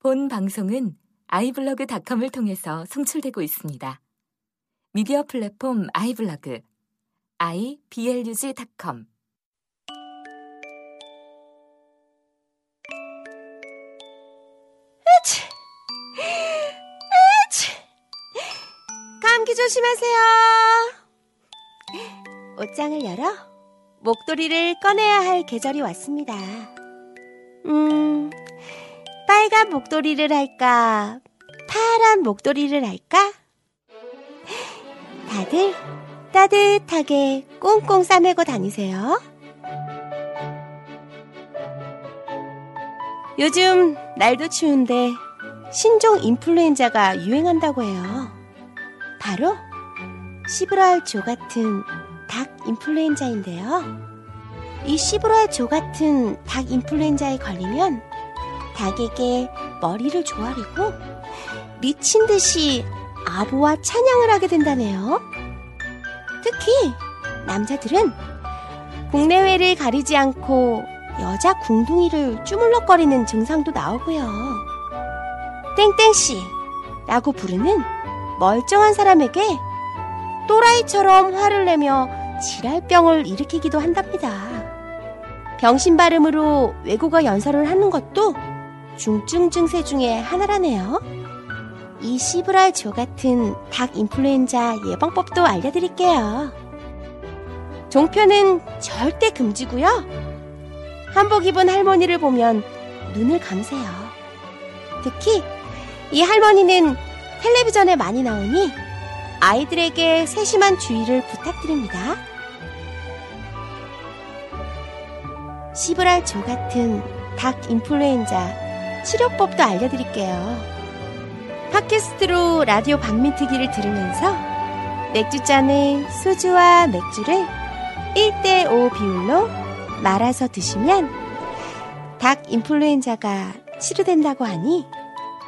본 방송은 아이블로그닷컴을 통해서 송출되고 있습니다. 미디어 플랫폼 아이블로그 iblog.com 으치! 으치! 감기 조심하세요. 옷장을 열어 목도리를 꺼내야 할 계절이 왔습니다. 음, 빨간 목도리를 할까? 파란 목도리를 할까? 다들 따뜻하게 꽁꽁 싸매고 다니세요. 요즘 날도 추운데 신종 인플루엔자가 유행한다고 해요. 바로 시브랄 조 같은 닭 인플루엔자인데요. 이 시브랄 조 같은 닭 인플루엔자에 걸리면 닭에게 머리를 조아리고 미친 듯이 아부와 찬양을 하게 된다네요. 특히 남자들은 국내외를 가리지 않고 여자 궁둥이를 주물럭거리는 증상도 나오고요. 땡땡씨 라고 부르는 멀쩡한 사람에게 또라이처럼 화를 내며 지랄병을 일으키기도 한답니다. 병신 발음으로 외국어 연설을 하는 것도 중증 증세 중에 하나라네요. 이 시브랄 조 같은 닭 인플루엔자 예방법도 알려드릴게요. 종편은 절대 금지고요. 한복 입은 할머니를 보면 눈을 감으세요. 특히 이 할머니는 텔레비전에 많이 나오니 아이들에게 세심한 주의를 부탁드립니다. 시브랄 조 같은 닭 인플루엔자 치료법도 알려드릴게요. 팟캐스트로 라디오 반민특위를 들으면서 맥주잔에 소주와 맥주를 1대5 비율로 말아서 드시면 닭 인플루엔자가 치료된다고 하니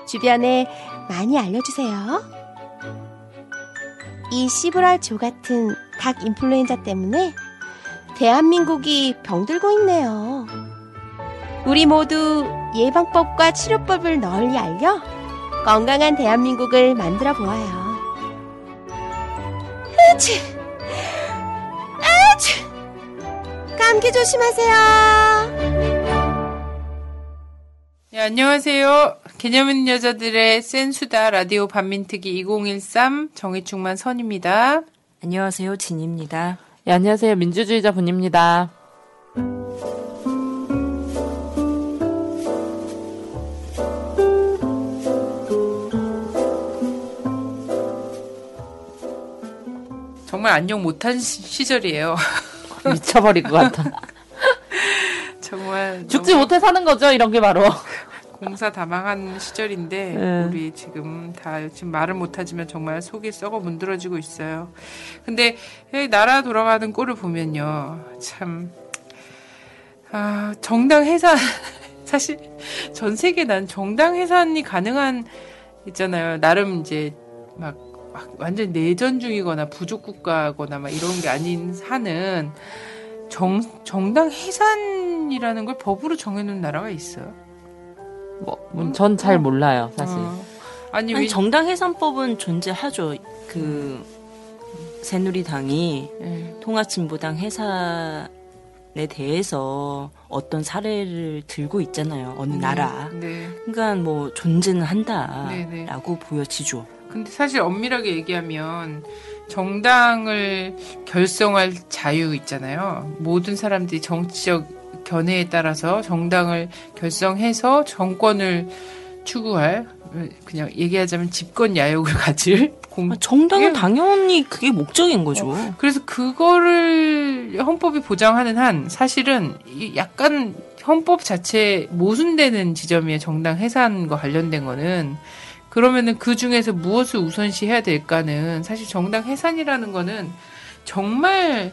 주변에 많이 알려주세요. 이 시브랄 조 같은 닭 인플루엔자 때문에 대한민국이 병들고 있네요. 우리 모두 예방법과 치료법을 널리 알려 건강한 대한민국을 만들어 보아요. 으치! 으치! 감기 조심하세요. 네, 안녕하세요. 개념 있는 여자들의 센수다 라디오 반민특위 2013 정의충만 선입니다. 안녕하세요, 진입니다. 네, 안녕하세요. 민주주의자 분입니다. 정말 안녕 못한 시- 시절이에요. 미쳐버릴 것 같아. 정말 죽지 못해 사는 거죠, 이런 게 바로. 공사 다망한 시절인데 네. 우리 지금 다 지금 말을 못하지만 정말 속이 썩어 문드러지고 있어요. 근데 이 나라 돌아가는 꼴을 보면요, 참 아, 정당 해산 사실 전 세계 난 정당 해산이 가능한 있잖아요. 나름 이제 막, 막 완전 내전 중이거나 부족 국가거나 막 이런 게 아닌 한은 정 정당 해산이라는 걸 법으로 정해놓은 나라가 있어요. 뭐, 전 잘 몰라요, 사실. 어. 아니, 아니, 왜 정당 해산법은 존재하죠. 그 새누리당이 예. 통합진보당 해산에 대해서 어떤 사례를 들고 있잖아요. 어느 나라. 네. 그러니까 뭐 존재는 네, 네. 한다라고 보여지죠. 근데 사실 엄밀하게 얘기하면 정당을 결성할 자유 있잖아요. 모든 사람들이 정치적 견해에 따라서 정당을 결성해서 정권을 추구할 그냥 얘기하자면 집권 야욕을 가질 공 아, 정당은 예. 당연히 그게 목적인 거죠. 그래서 그거를 헌법이 보장하는 한 사실은 이 약간 헌법 자체에 모순되는 지점이에요. 정당 해산과 관련된 거는. 그러면은 그 중에서 무엇을 우선시 해야 될까는 사실 정당 해산이라는 거는 정말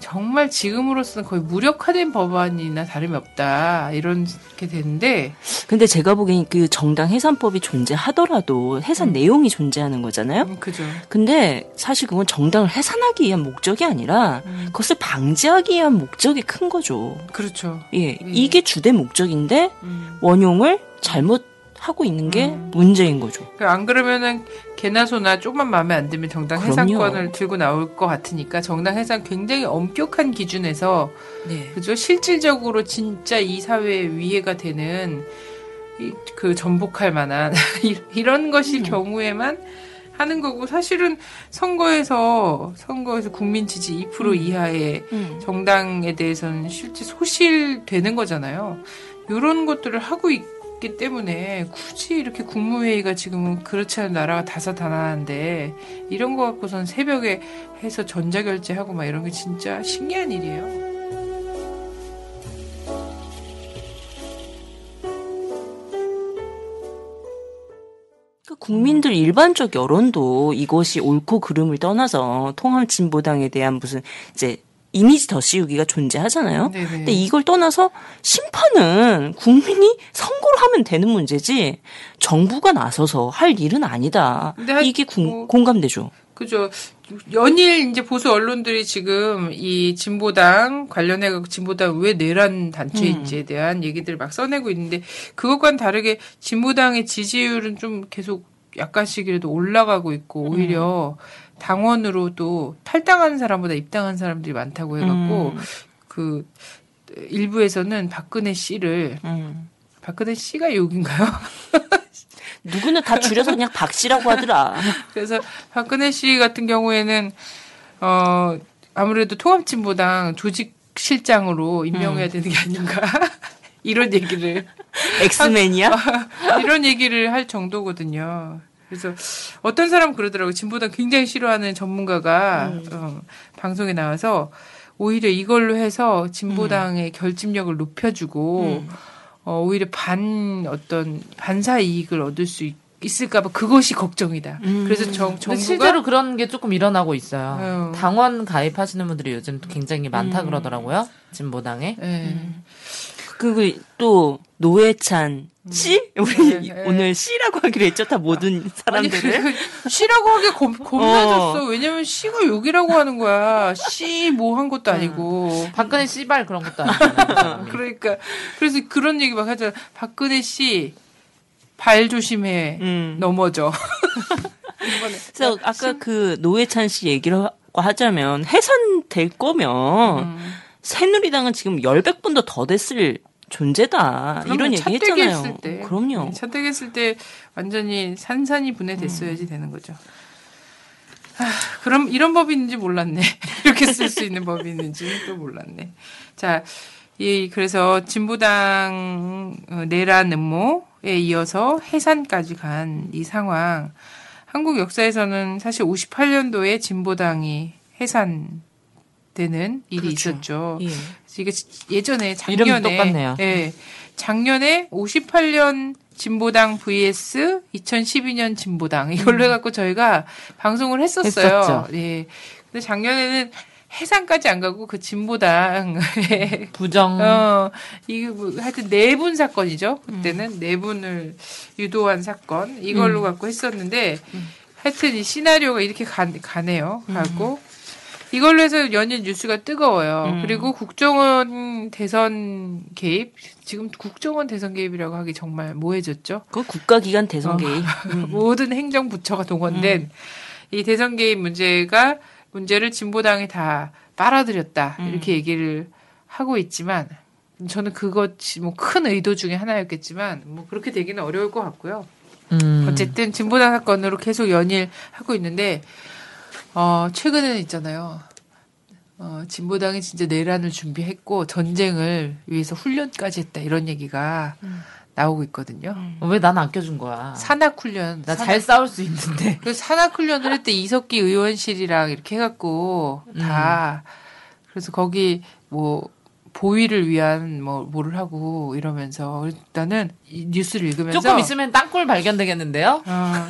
정말 지금으로서는 거의 무력화된 법안이나 다름이 없다 이렇게 되는데 근데 제가 보기엔 그 정당 해산법이 존재하더라도 해산 내용이 존재하는 거잖아요. 음, 그죠. 근데 사실 그건 정당을 해산하기 위한 목적이 아니라 음, 그것을 방지하기 위한 목적이 큰 거죠. 그렇죠. 예, 네. 이게 주된 목적인데 음, 원용을 잘못 하고 있는 게 음. 문제인 거죠. 그안 그러면은 개나 소나 조금만 마음에 안 들면 정당. 해산권을 들고 나올 것 같으니까 정당 해산 굉장히 엄격한 기준에서 네. 그죠 실질적으로 진짜 이 사회에 위해가 되는 이, 그 전복할 만한 이- 이런 것이 경우에만 하는 거고 사실은 선거에서 선거에서 국민 지지 2% 이하의 음. 정당에 대해서는 실제 소실되는 거잖아요. 이런 것들을 하고 있 기 때문에 굳이 이렇게 국무회의가 지금은 그렇지 않은 나라가 다사다난한데 이런 거 갖고선 새벽에 해서 전자결제하고 막 이런 게 진짜 신기한 일이에요. 그 국민들 일반적 여론도 이것이 옳고 그름을 떠나서 통합 진보당에 대한 무슨 이제 이미지 더 씌우기가 존재하잖아요. 네네. 근데 이걸 떠나서 심판은 국민이 선고를 하면 되는 문제지 정부가 나서서 할 일은 아니다. 이게 공- 뭐- 공감되죠. 그죠. 연일 이제 보수 언론들이 지금 이 진보당 관련해 갖고 진보당 왜 내란 단체인지에 대한 얘기들을 막 써내고 있는데 그것과는 다르게 진보당의 지지율은 좀 계속 약간씩이라도 올라가고 있고 오히려 당원으로도 탈당하는 사람보다 입당한 사람들이 많다고 해갖고 음. 그 일부에서는 박근혜 씨를 음. 박근혜 씨가 욕인가요? 누구는 다 줄여서 그냥 박 씨라고 하더라. 그래서 박근혜 씨 같은 경우에는 어 아무래도 통합진보당 조직 실장으로 임명해야 되는 게 아닌가 이런 얘기를 엑스맨이야? 이런 얘기를 할 정도거든요. 그래서 어떤 사람 그러더라고 요 진보당 굉장히 싫어하는 전문가가 어, 방송에 나와서 오히려 이걸로 해서 진보당의 결집력을 높여주고 어, 오히려 반 어떤 반사 이익을 얻을 수 있, 있을까봐 그것이 걱정이다. 그래서 정, 정부가 실제로 그런 게 조금 일어나고 있어요. 어. 당원 가입하시는 분들이 요즘 굉장히 많다 음. 그러더라고요. 진보당에. 예. 그리고 또 노회찬 씨? 우리 네, 네. 오늘 씨라고 하기로 했죠. 다 모든 아니, 사람들을. 그, 씨라고 하기 겁, 겁나졌어. 어. 왜냐면 씨가 욕이라고 하는 거야. 씨 뭐 한 것도 아니고. 박근혜 씨발 그런 것도 아니고. 그러니까, 그래서 그런 얘기 막 하잖아. 박근혜 씨, 발 조심해. 음. 넘어져. 그래서 아까 그 노회찬 씨 얘기를 하- 하자면 해산될 거면 음. 새누리당은 지금 열백 분도 더 됐을 존재다. 이런 얘기 차떼기 했잖아요. 했을 때. 그럼요. 네, 차떼기 했을 때 완전히 산산이 분해됐어야지 되는 거죠. 아, 그럼 이런 법이 있는지 몰랐네. 이렇게 쓸 수 있는 법이 있는지 또 몰랐네. 자, 이 그래서 진보당 어, 내란 음모에 이어서 해산까지 간 이 상황. 한국 역사에서는 사실 58년도에 진보당이 해산 되는 일이 그렇죠. 있었죠. 예. 이게 예전에 작년에. 예. 작년에 58년 진보당 vs 2012년 진보당 이걸로 해갖고 저희가 방송을 했었어요. 했었죠. 예. 근데 작년에는 해상까지 안 가고 그 진보당 부정. 어 이게 뭐 하여튼 내분 사건이죠. 그때는 내분을 유도한 사건 이걸로 갖고 했었는데 하여튼 이 시나리오가 이렇게 가, 가네요. 가고 이걸로 해서 연일 뉴스가 뜨거워요. 음. 그리고 국정원 대선 개입 지금 국정원 대선 개입이라고 하기 정말 모해졌죠. 그 국가기관 대선 어. 개입. 모든 행정부처가 동원된 이 대선 개입 문제가 문제를 진보당이 다 빨아들였다 이렇게 얘기를 하고 있지만 저는 그것이 뭐 큰 의도 중에 하나였겠지만 뭐 그렇게 되기는 어려울 것 같고요. 음. 어쨌든 진보당 사건으로 계속 연일 하고 있는데 어 최근에는 있잖아요. 어 진보당이 진짜 내란을 준비했고 전쟁을 위해서 훈련까지 했다 이런 얘기가 나오고 있거든요. 어, 왜난 아껴준 거야? 산악 훈련. 나 산악- 잘 싸울 수 있는데. 그 산악 훈련을 할때 이석기 의원실이랑 이렇게 해갖고 다 그래서 거기 뭐 보위를 위한 뭐 뭐를 하고 이러면서 일단은 이 뉴스를 읽으면서 조금 있으면 땅굴 발견되겠는데요? 어,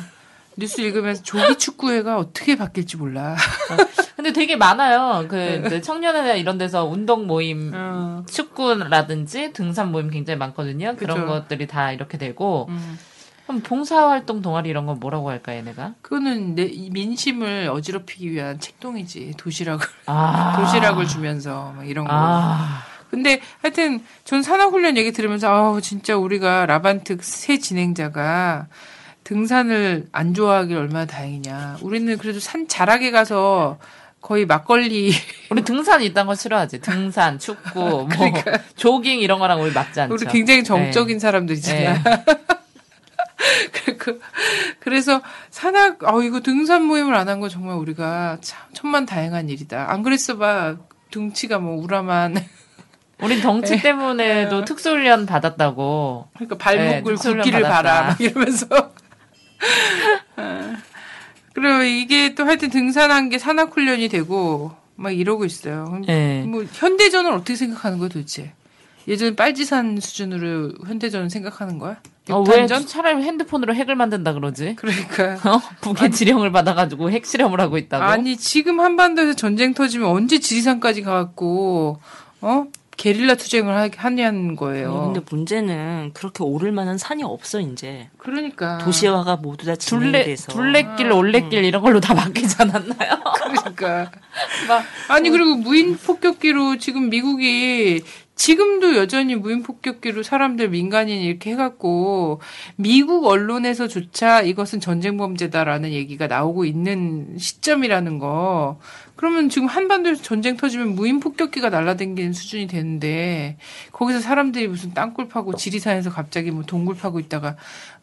뉴스 읽으면서 조기 축구회가 어떻게 바뀔지 몰라. 근데 되게 많아요. 그 이제 청년회나 이런 데서 운동 모임, 어, 축구라든지 등산 모임 굉장히 많거든요. 그런 그죠. 것들이 다 이렇게 되고. 음. 그럼 봉사활동 동아리 이런 건 뭐라고 할까, 얘네가? 그거는 내, 이 민심을 어지럽히기 위한 책동이지 도시락을 아. 도시락을 주면서 막 이런 거. 아. 근데 하여튼 전 산악훈련 얘기 들으면서 아우 진짜 우리가 라반트 새 진행자가 등산을 안 좋아하길 얼마나 다행이냐. 우리는 그래도 산 자락에 가서 거의 막걸리 우리 등산 이딴 거 싫어하지. 등산, 축구, 뭐 조깅 이런 거랑 우리 맞지 않죠. 우리 굉장히 정적인 사람들이잖아. 네. 그- 그래서 산악, 어, 이거 등산 모임을 안 한 거 정말 우리가 참 천만 다행한 일이다. 안 그랬어 봐. 등치가 뭐 우라만. 우린 네. 덩치 때문에도 특수훈련 받았다고. 그러니까 발목을 네, 굵기를 받았다. 봐라. 막 이러면서. 아, 그리고 이게 또 하여튼 등산한 게 산악훈련이 되고 막 이러고 있어요. 예. 뭐 현대전을 어떻게 생각하는 거야 도대체? 예전 빨지산 수준으로 현대전을 생각하는 거야? 어, 왜? 차라리 핸드폰으로 핵을 만든다 그러지? 그러니까 어? 북의 지령을 받아가지고 핵 실험을 하고 있다고? 아니 지금 한반도에서 전쟁 터지면 언제 지리산까지 가갖고 어 게릴라 투쟁을 하, 하냐는 거예요. 어, 근데 문제는 그렇게 오를 만한 산이 없어 이제. 그러니까. 도시화가 모두 다 둘레, 진행돼서. 둘레길, 올레길 이런 걸로 다 바뀌지 않았나요? 그러니까. 막, 아니 그리고 무인 폭격기로 지금 미국이 지금도 여전히 무인 폭격기로 사람들 민간인 이렇게 해갖고 미국 언론에서조차 이것은 전쟁 범죄다라는 얘기가 나오고 있는 시점이라는 거. 그러면 지금 한반도에서 전쟁 터지면 무인 폭격기가 날라다니는 수준이 되는데 거기서 사람들이 무슨 땅굴 파고 지리산에서 갑자기 뭐 동굴 파고 있다가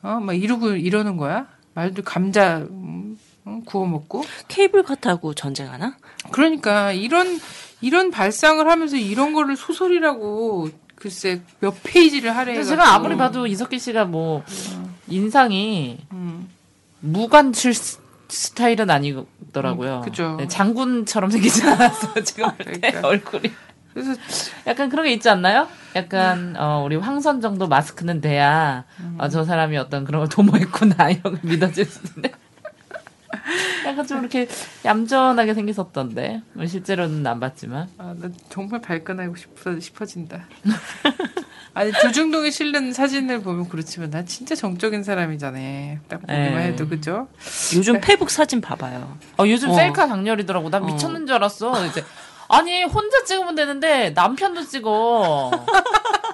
어막 이러고 이러는 거야? 말도 감자 음, 어, 구워 먹고 케이블카 타고 전쟁하나? 그러니까 이런 이런 발상을 하면서 이런 거를 소설이라고 글쎄 몇 페이지를 하래 제가 아무리 봐도 이석기 씨가 뭐, 인상이 음, 무관칠 스- 스타일은 아니더라고요. 음, 그죠. 네, 장군처럼 생기지 않았어요, 지금 그러니까. 얼굴이. 그래서 약간 그런 게 있지 않나요? 약간, 어, 우리 황선 정도 마스크는 돼야, 음. 어, 저 사람이 어떤 그런 걸 도모했구나, 이런 걸 믿어질 수 있는. 약간 좀 이렇게 얌전하게 생겼었던데. 뭐 실제로는 안 봤지만. 아, 나 정말 발끈하고 싶어 싶어진다. 아니 조중동에 실는 사진을 보면 그렇지만 난 진짜 정적인 사람이잖아. 딱 보기만 에. 해도 그죠? 요즘 페북 사진 봐봐요. 어, 요즘 어. 셀카 장렬이더라고. 난 어. 미쳤는 줄 알았어. 이제. 아니, 혼자 찍으면 되는데, 남편도 찍어.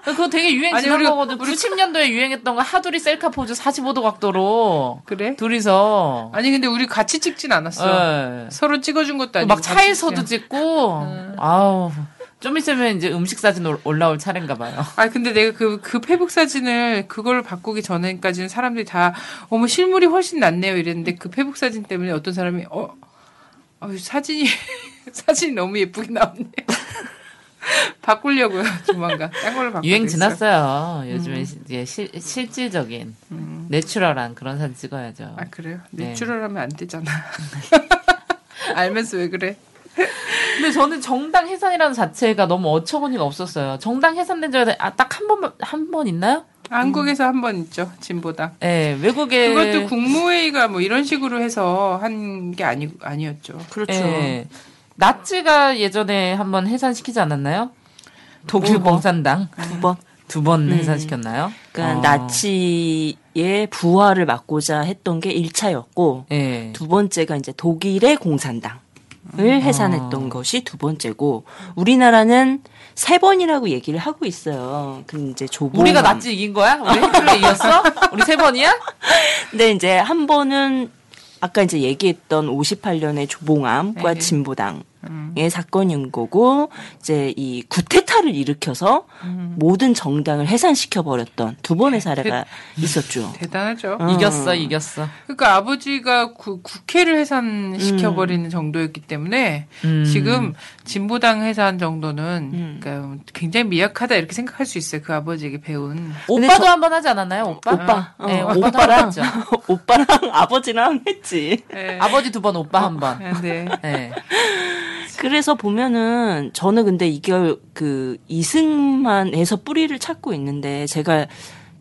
그거 되게 유행 아니, 지난 우리- 거거든. 우리- 90년도에 유행했던 거 하두리 셀카 포즈 45도 각도로. 그래? 둘이서. 아니 근데 우리 같이 찍진 않았어. 예. 서로 찍어준 것도 아니고 막 차에서도. 찍고, 아우. 좀 있으면 이제 음식 사진 올- 올라올 차례인가 봐요. 아 근데 내가 그, 그 페북 사진을 그걸 바꾸기 전에까지는 사람들이 다 어머 실물이 훨씬 낫네요 이랬는데 그 페북 사진 때문에 어떤 사람이 어, 어 사진이 사진이 너무 예쁘게 나왔네. 바꾸려고요 조만간 딴 걸로 바꾸고 유행. 지났어요. 요즘에 이제 실, 실질적인, 내추럴한 그런 사진 찍어야죠. 아 그래요? 네. 내추럴하면 안 되잖아. 알면서 왜 그래? 근데 저는 정당 해산이라는 자체가 너무 어처구니가 없었어요. 정당 해산된 적이 아, 딱 한 번, 한 번 있나요? 한국에서 한번 있죠 진보당. 예, 외국에. 그것도 국무회의가 뭐 이런 식으로 해서 한 게 아니 아니었죠. 그렇죠. 예. 나치가 예전에 한번 해산시키지 않았나요? 독일. 공산당 두 번. 두번 음. 해산시켰나요? 그러니까 어. 나치의 부활을 막고자 했던 게 1차였고 예. 두 번째가 이제 독일의 공산당을 해산했던 아. 것이 두 번째고 우리나라는 세 번이라고 얘기를 하고 있어요. 근데 이제 조봉 우리가 나치 이긴 거야? 우리 히틀러 이겼어? 우리 세 번이야? 근데 이제 한 번은 아까 이제 얘기했던 58년의 조봉암과 네. 진보당 의 사건인 거고 이제 이 구 테타를 일으켜서 모든 정당을 해산시켜 버렸던 두 번의 사례가 있었죠. 대단하죠. 어. 이겼어, 이겼어. 그러니까 아버지가 구- 국회를 해산시켜 버리는 정도였기 때문에 음. 지금 진보당 해산 정도는 음. 그러니까 굉장히 미약하다 이렇게 생각할 수 있어요. 그 아버지에게 배운. 오빠도 한 번 하지 않았나요, 오빠? 오빠, 어, 네, 오빠도 오빠랑. 오빠랑 아버지랑 했지. 네. 아버지 두 번, 오빠 한 번. 네. 네. 그래서 보면은 저는 근데 이게 그 이승만에서 뿌리를 찾고 있는데 제가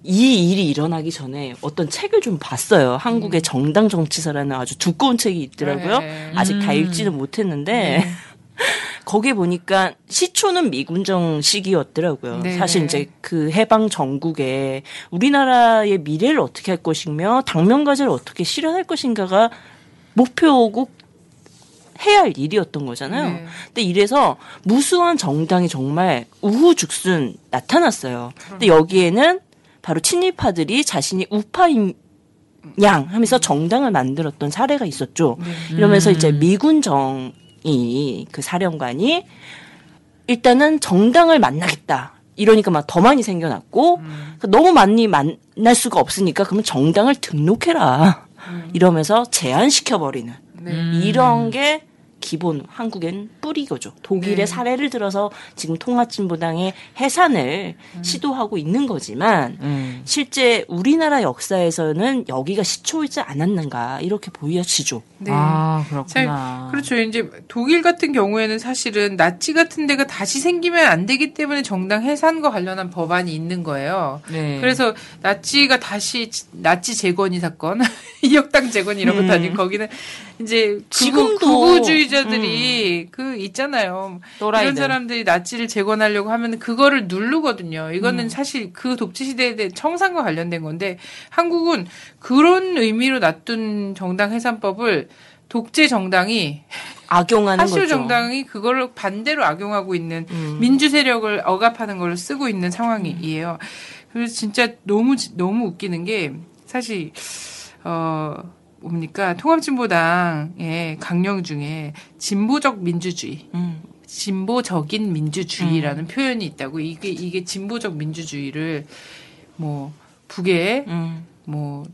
이 일이 일어나기 전에 어떤 책을 좀 봤어요. 한국의 정당 정치사라는 아주 두꺼운 책이 있더라고요. 네. 아직 다 음. 읽지는 못했는데 거기에 보니까 시초는 미군정 시기였더라고요. 네. 사실 이제 그 해방 전국에 우리나라의 미래를 어떻게 할 것이며 당면과제를 어떻게 실현할 것인가가 목표고 해야 할 일이었던 거잖아요. 네. 근데 이래서 무수한 정당이 정말 우후죽순 나타났어요. 근데 여기에는 바로 친일파들이 자신이 우파인 양 하면서 정당을 만들었던 사례가 있었죠. 이러면서 이제 미군 정이 그 사령관이 일단은 정당을 만나겠다. 이러니까 막 더 많이 생겨났고 그러니까 너무 많이 만날 수가 없으니까 그러면 정당을 등록해라. 이러면서 제한시켜 버리는 네. 이런 게 기본 한국엔 뿌리거죠. 독일의 네. 사례를 들어서 지금 통합진보당의 해산을 시도하고 있는 거지만 음. 실제 우리나라 역사에서는 여기가 시초이지 않았는가 이렇게 보여지죠. 네. 아 자, 그렇구나. 그렇죠. 이제 독일 같은 경우에는 사실은 나치 같은 데가 다시 생기면 안 되기 때문에 정당 해산과 관련한 법안이 있는 거예요. 네. 그래서 나치가 다시 지- 나치 재건이 사건, 이혁당 재건 이런 것도 아니고 거기는 이제 지금도, 극우, 주의자들이그 있잖아요. 또라이들. 이런 사람들이 나치를 재건하려고 하면 그거를 누르거든요. 이거는 사실 그 독재 시대에 대해 청산과 관련된 건데 한국은 그런 의미로 놔둔 정당 해산법을 독재 정당이 악용하는 하실 거죠. 정당이 그걸 반대로 악용하고 있는 음. 민주 세력을 억압하는 걸로 쓰고 있는 상황이에요. 그래서 진짜 너무 지- 너무 웃기는 게 사실 어 뭡니까 통합진보당 의 강령 중에 진보적 민주주의, 음. 진보적인 민주주의라는 표현이 있다고 이게 이게 진보적 민주주의를 뭐 북에 음. 뭐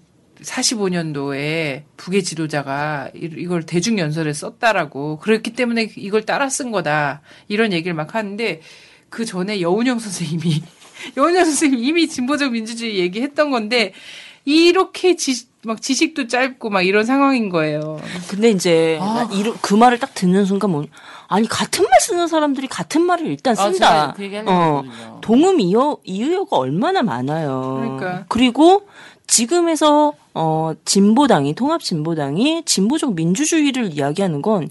45년도에 북의 지도자가 이- 이걸 대중연설에 썼다라고 그렇기 때문에 이걸 따라 쓴 거다 이런 얘기를 막 하는데 그 전에 여운형 선생님이 여운형 선생님이 이미 진보적 민주주의 얘기했던 건데 이렇게 지, 막 지식도 짧고 막 이런 상황인 거예요. 근데 이제 아. 나 이러- 그 말을 딱 듣는 순간 뭐 아니 같은 말 쓰는 사람들이 같은 말을 일단 아, 쓴다. 그 하려고 어. 동음 이어 이의어가 얼마나 많아요. 그러니까. 그리고 지금에서 어 진보당이 통합 진보당이 진보적 민주주의를 이야기하는 건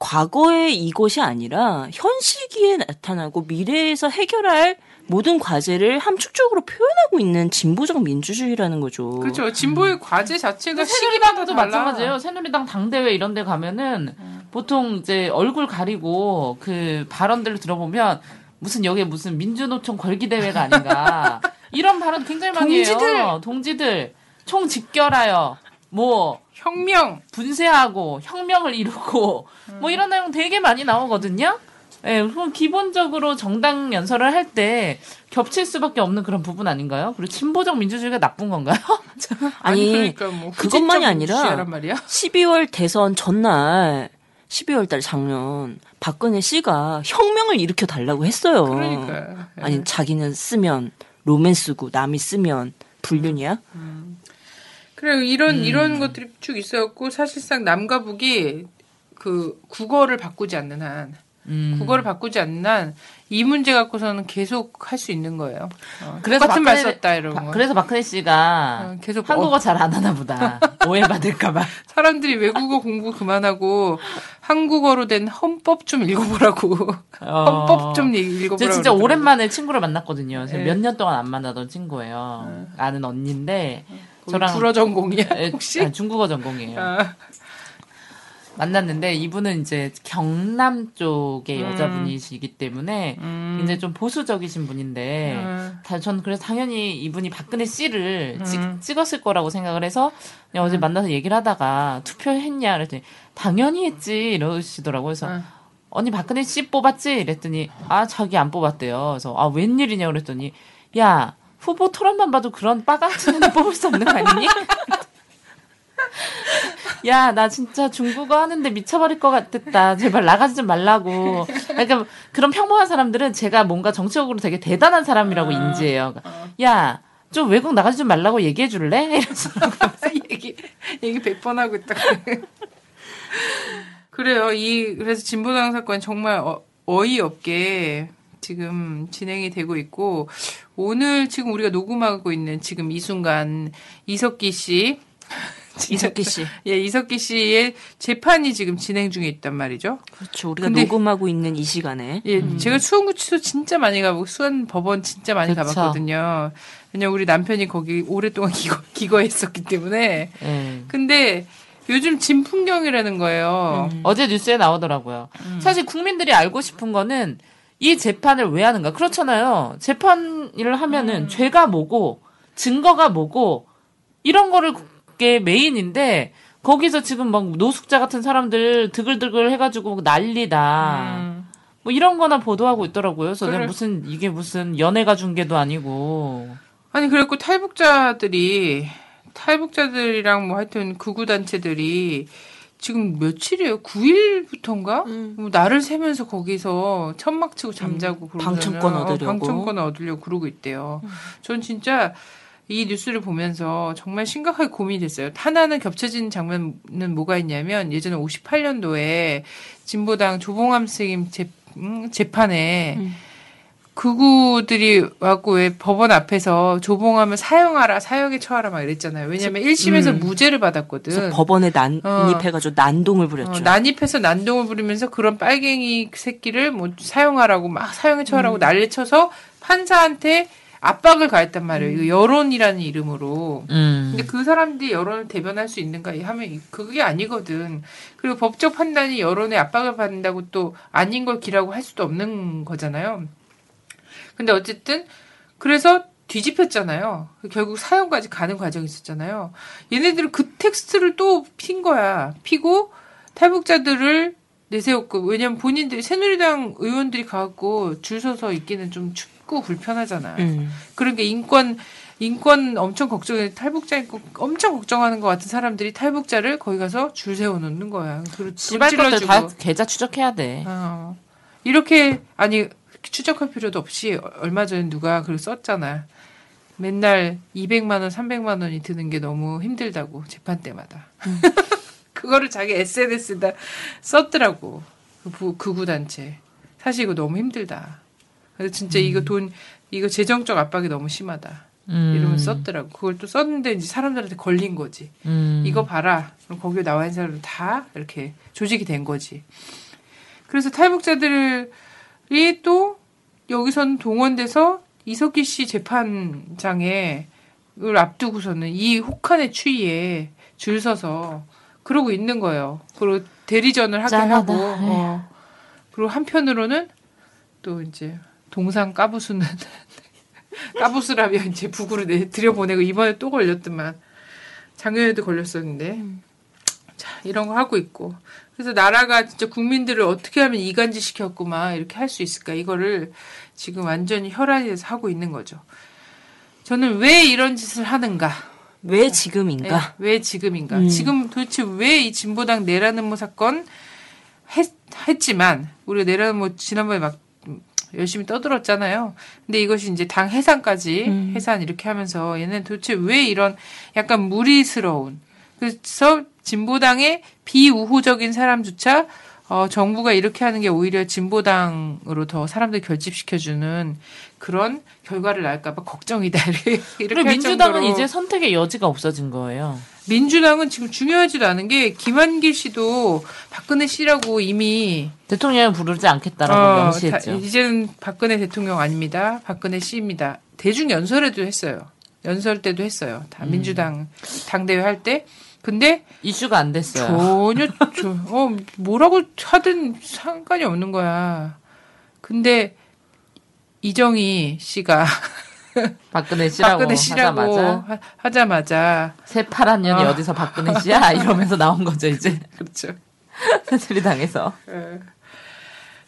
과거의 이것이 아니라 현 시기에 나타나고 미래에서 해결할 모든 과제를 함축적으로 표현하고 있는 진보적 민주주의라는 거죠. 그렇죠. 진보의 과제 자체가 그 시기마다 새누리당도 달라. 마찬가지예요. 새누리당 당대회 이런 데 가면은 보통 이제 얼굴 가리고 그 발언들을 들어보면 무슨 여기에 무슨 민주노총 걸기 대회가 아닌가 이런 발언 굉장히 많이 동지들! 해요. 동지들 총 집결하여 뭐 혁명 분쇄하고 혁명을 이루고 음. 뭐 이런 내용 되게 많이 나오거든요. 예, 그럼 기본적으로 정당 연설을 할 때 겹칠 수밖에 없는 그런 부분 아닌가요? 그리고 진보적 민주주의가 나쁜 건가요? 아니, 아니, 그러니까 뭐 그것만이 아니라 민주주의란 말이야. 12월 대선 전날 12월 달 작년 박근혜 씨가 혁명을 일으켜 달라고 했어요. 그러니까 아니 자기는 쓰면 로맨스고 남이 쓰면 불륜이야? 그래 이런 음. 이런 것들이 쭉 있어갖고 사실상 남과 북이 그 국어를 바꾸지 않는 한 음. 국어를 바꾸지 않는 한 이 문제 갖고서는 계속 할 수 있는 거예요. 어, 그래서 똑같은 말 썼다 이런 바- 거. 그래서 박근혜 씨가 어, 계속 한국어 어, 잘안 하나 보다. 오해받을까봐. 사람들이 외국어 공부 그만하고 한국어로 된 헌법 좀 읽어보라고. 헌법 좀 읽어보라고. 저 진짜 그러더라고요. 오랜만에 친구를 만났거든요. 네. 몇년 동안 안 만나던 친구예요. 아는 언니인데 거기 저랑 불어 전공이야 에, 혹시? 아니, 중국어 전공이에요. 아, 만났는데 이분은 이제 경남 쪽의 음. 여자분이시기 때문에 음. 굉장히 좀 보수적이신 분인데 음. 다, 전 그래서 당연히 이분이 박근혜 씨를 음. 찍, 었을 거라고 생각을 해서 그냥 어제 만나서 얘기를 하다가 투표했냐 그랬더니 당연히 했지 이러시더라고요. 그래서 음. 언니 박근혜 씨 뽑았지? 이랬더니 아 자기 안 뽑았대요. 그래서 아 웬일이냐 그랬더니 야 후보 토론만 봐도 그런 빠가치는 애 뽑을 수 없는 거 아니니? 야, 나 진짜 중국어 하는데 미쳐버릴 것 같았다. 제발 나가지 좀 말라고. 그러니까 그런 평범한 사람들은 제가 뭔가 정치적으로 되게 대단한 사람이라고 인지해요. 그러니까 야, 좀 외국 나가지 좀 말라고 얘기해 줄래? 이러면서. 얘기 얘기 100번 하고 있다. 그래요. 이 그래서 진보당 사건 정말 어, 어이없게 지금 진행이 되고 있고 오늘 지금 우리가 녹음하고 있는 지금 이 순간 이석기 씨 이석기 씨. 예, 이석기 씨의 재판이 지금 진행 중에 있단 말이죠. 그렇죠. 우리가 근데- 녹음하고 있는 이 시간에 예, 제가 수원구치소 진짜 많이 가보고 수원 법원 진짜 많이 그쵸. 가봤거든요. 왜냐면 우리 남편이 거기 오랫동안 기거, 기거했었기 때문에. 예. 근데 요즘 진풍경이라는 거예요. 어제 뉴스에 나오더라고요. 사실 국민들이 알고 싶은 거는 이 재판을 왜 하는가? 그렇잖아요. 재판을 하면은 죄가 뭐고 증거가 뭐고 이런 거를 게 메인인데 거기서 지금 막 노숙자 같은 사람들 드글드글 해가지고 막 난리다. 음. 뭐 이런 거나 보도하고 있더라고요. 그래서 그래. 무슨 이게 무슨 연애가 중계도 아니고. 아니 그래갖고 탈북자들이 탈북자들이랑 뭐 하여튼 극우 단체들이 지금 며칠이에요? 9일부터인가? 음. 뭐 날을 세면서 거기서 천막 치고 잠자고 그러잖아요. 방청권 얻으려고. 방청권 얻으려고 그러고 있대요. 전 진짜 이 뉴스를 보면서 정말 심각하게 고민이 됐어요. 하나는 겹쳐진 장면은 뭐가 있냐면 예전에 58년도에 진보당 조봉암 선생님 재, 음, 재판에 극우들이 와고 왜 법원 앞에서 조봉암을 사형하라, 사형에 처하라 막 이랬잖아요. 왜냐면 1심에서 음. 무죄를 받았거든. 그래서 법원에 난입해가지고 난동을 부렸죠. 어, 난입해서 난동을 부리면서 그런 빨갱이 새끼를 뭐 사용하라고 막 사형에 처하라고 난리쳐서 판사한테 압박을 가했단 말이에요. 이거 여론이라는 이름으로. 음. 근데 그 사람들이 여론을 대변할 수 있는가 하면 그게 아니거든. 그리고 법적 판단이 여론의 압박을 받는다고 또 아닌 걸 기라고 할 수도 없는 거잖아요. 근데 어쨌든 그래서 뒤집혔잖아요. 결국 사형까지 가는 과정이 있었잖아요. 얘네들은 그 텍스트를 또 핀 거야. 피고 탈북자들을 내세웠고 왜냐면 본인들이 새누리당 의원들이 가고 줄 서서 있기는 좀 춥 고 불편하잖아. 음. 그런 게 인권 인권 엄청 걱정해 탈북자 인권 엄청 걱정하는 것 같은 사람들이 탈북자를 거기 가서 줄 세워 놓는 거야. 그리고 돈 씨발 것들 다. 계좌 추적해야 돼. 어. 이렇게 아니 추적할 필요도 없이 얼마 전에 누가 글 썼잖아. 맨날 200만 원, 300만 원이 드는 게 너무 힘들다고 재판 때마다. 그거를 자기 SNS에다 썼더라고. 그 부- 극우 단체. 사실 이거 너무 힘들다. 그래서 진짜 이거 돈 이거 재정적 압박이 너무 심하다. 음. 이러면서 썼더라고. 그걸 또 썼는데 이제 사람들한테 걸린 거지. 음. 이거 봐라. 그럼 거기에 나와 있는 사람들 다 이렇게 조직이 된 거지. 그래서 탈북자들이 또 여기선 동원돼서 이석기 씨 재판장에 을 앞두고서는 이 혹한의 추위에 줄 서서 그러고 있는 거예요. 그리고 대리전을 하게 짠하다. 하고 어. 그리고 한편으로는 또 이제 동상 까부수는 까부스라며 이제 북으로 내 들여보내고 이번에 또 걸렸더만 작년에도 걸렸었는데 자 이런 거 하고 있고 그래서 나라가 진짜 국민들을 어떻게 하면 이간질 시켰고 막 이렇게 할 수 있을까 이거를 지금 완전히 혈안에서 하고 있는 거죠. 저는 왜 이런 짓을 하는가? 왜 지금인가? 네, 왜 지금인가? 음. 지금 도대체 왜 이 진보당 내란음모 사건 했, 했지만 우리가 내란음모 지난번에 막 음, 열심히 떠들었잖아요. 근데 이것이 이제 당 해산까지 음. 해산 이렇게 하면서 얘는 도대체 왜 이런 약간 무리스러운 그래서 진보당의 비우호적인 사람조차 어, 정부가 이렇게 하는 게 오히려 진보당으로 더 사람들 결집시켜주는 그런 결과를 날까봐 걱정이다. 이렇게, 이렇게 그리고 할 민주당은 정도로. 이제 선택의 여지가 없어진 거예요. 민주당은 지금 중요하지도 않은 게 김한길 씨도 박근혜 씨라고 이미 대통령을 부르지 않겠다라고 어, 명시했죠. 다- 이제는 박근혜 대통령 아닙니다. 박근혜 씨입니다. 대중 연설에도 했어요. 연설 때도 했어요. 다 음. 민주당 당대회 할 때. 근데 이슈가 안 됐어요. 전혀 저, 어 뭐라고 하든 상관이 없는 거야. 근데 이정희 씨가 박근혜 씨라고 박근혜 씨라고 하자마자 하- 하자마자 새파란 년이 아. 어디서 박근혜 씨야 이러면서 나온 거죠 이제 그렇죠. 새누리당에서. 예.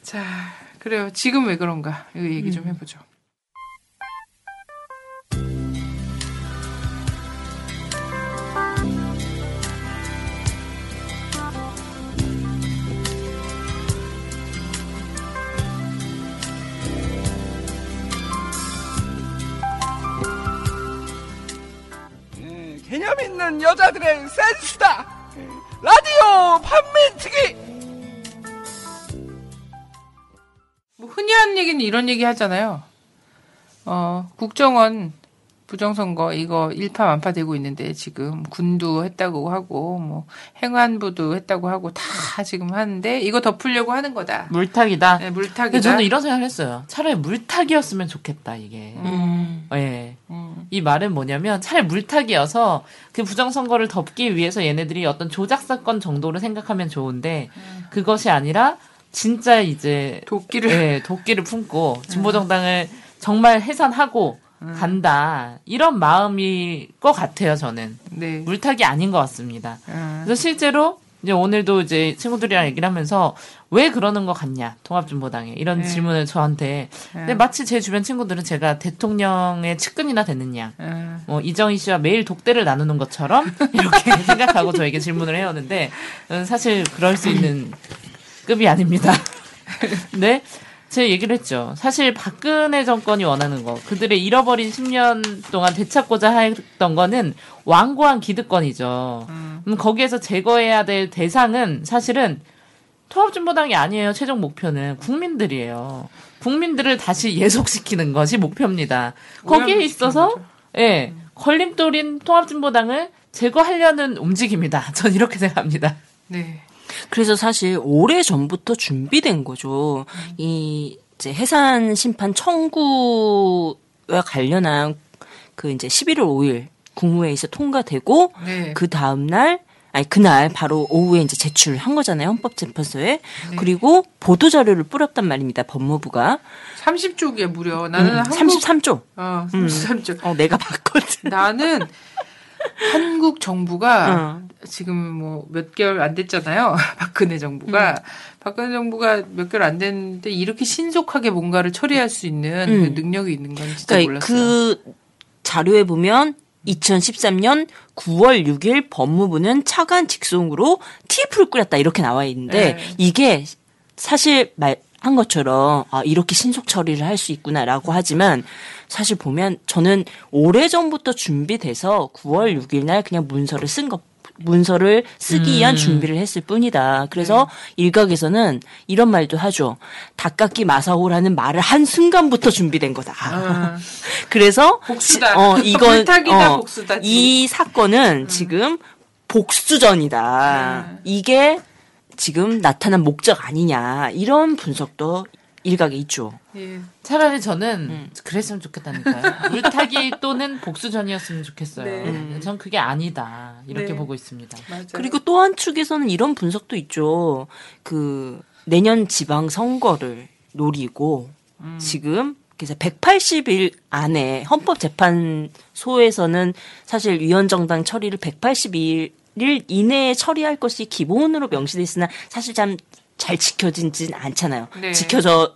자, 그래요. 지금 왜 그런가? 이거 얘기 좀 해보죠. 예, 있는 여자들의 센스다. 예, 라디오 판매치기. 뭐 흔히 하는 얘기는 이런 얘기 하잖아요. 어, 국정원 부정선거 이거 일파만파 되고 있는데 지금 군도 했다고 하고 뭐 행안부도 했다고 하고 다 지금 하는데 이거 덮으려고 하는 거다. 물타기다. 네, 근데 물타기다. 저는 이런 생각을 했어요. 차라리 물타기였으면 좋겠다, 이게. 음. 예. 음. 이 말은 뭐냐면 차라리 물타기여서 그 부정선거를 덮기 위해서 얘네들이 어떤 조작 사건 정도로 생각하면 좋은데 그것이 아니라 진짜 이제 도끼를 예, 도끼를 품고 진보 정당을 정말 해산하고 간다 이런 마음일 것 같아요 저는 네. 물타기 아닌 것 같습니다. 음. 그래서 실제로 이제 오늘도 이제 친구들이랑 얘기를 하면서 왜 그러는 것 같냐 통합진보당에 이런 네. 질문을 저한테 근데 마치 제 주변 친구들은 제가 대통령의 측근이나 됐느냐 음. 뭐 이정희 씨와 매일 독대를 나누는 것처럼 이렇게 생각하고 저에게 질문을 해오는데 사실 그럴 수 있는 급이 아닙니다. 네. 제가 얘기를 했죠. 사실 박근혜 정권이 원하는 거, 그들의 잃어버린 10년 동안 되찾고자 했던 거는 완고한 기득권이죠. 음, 거기에서 제거해야 될 대상은 사실은 통합진보당이 아니에요. 최종 목표는 국민들이에요. 국민들을 다시 예속시키는 것이 목표입니다. 거기에 있어서. 예, 걸림돌인 통합진보당을 제거하려는 움직임이다. 전 이렇게 생각합니다. 네. 그래서 사실 오래 전부터 준비된 거죠. 이 이제 해산 심판 청구와 관련한 그 이제 11월 5일 국무회의에서 통과되고 네. 그 다음 날 아니 그날 바로 오후에 이제 제출한 거잖아요 헌법재판소에 네. 그리고 보도 자료를 뿌렸단 말입니다 법무부가 30쪽이야 무려. 나는 음, 한국 33조 어, 33쪽. 어 내가 봤거든 나는 한국 정부가 어. 지금 뭐 몇 개월 안 됐잖아요. 박근혜 정부가 박근혜 정부가 몇 개월 안 됐는데 이렇게 신속하게 뭔가를 처리할 수 있는 음. 그 능력이 있는 건 진짜 그러니까 몰랐어요. 그 자료에 보면 2013년 9월 6일 법무부는 차관 직송으로 TF를 꾸렸다 이렇게 나와 있는데 네. 이게 사실 말 한 것처럼 아 이렇게 신속 처리를 할 수 있구나라고 하지만 사실 보면 저는 오래 전부터 준비돼서 9월 6일 날 그냥 문서를 쓴 것. 문서를 쓰기 위한 준비를 했을 뿐이다. 그래서 일각에서는 이런 말도 하죠. 닭깎기 마사오라는 말을 한 순간부터 준비된 거다. 아, 그래서 복수다. 지- 어, 이건 어, 복수다, 음. 이 사건은 지금 복수전이다. 음. 이게 지금 나타난 목적 아니냐 이런 분석도 일각에 있죠. 예. 차라리 저는 음. 그랬으면 좋겠다니까요. 물타기 또는 복수전이었으면 좋겠어요. 네. 전 그게 아니다. 이렇게 네. 보고 있습니다. 맞아요. 그리고 또 한 축에서는 이런 분석도 있죠. 그 내년 지방 선거를 노리고 음. 지금 그래서 180일 안에 헌법재판소에서는 사실 위헌정당 처리를 180일 이내에 처리할 것이 기본으로 명시돼 있으나 사실 참 잘 지켜지진 않잖아요. 네. 지켜져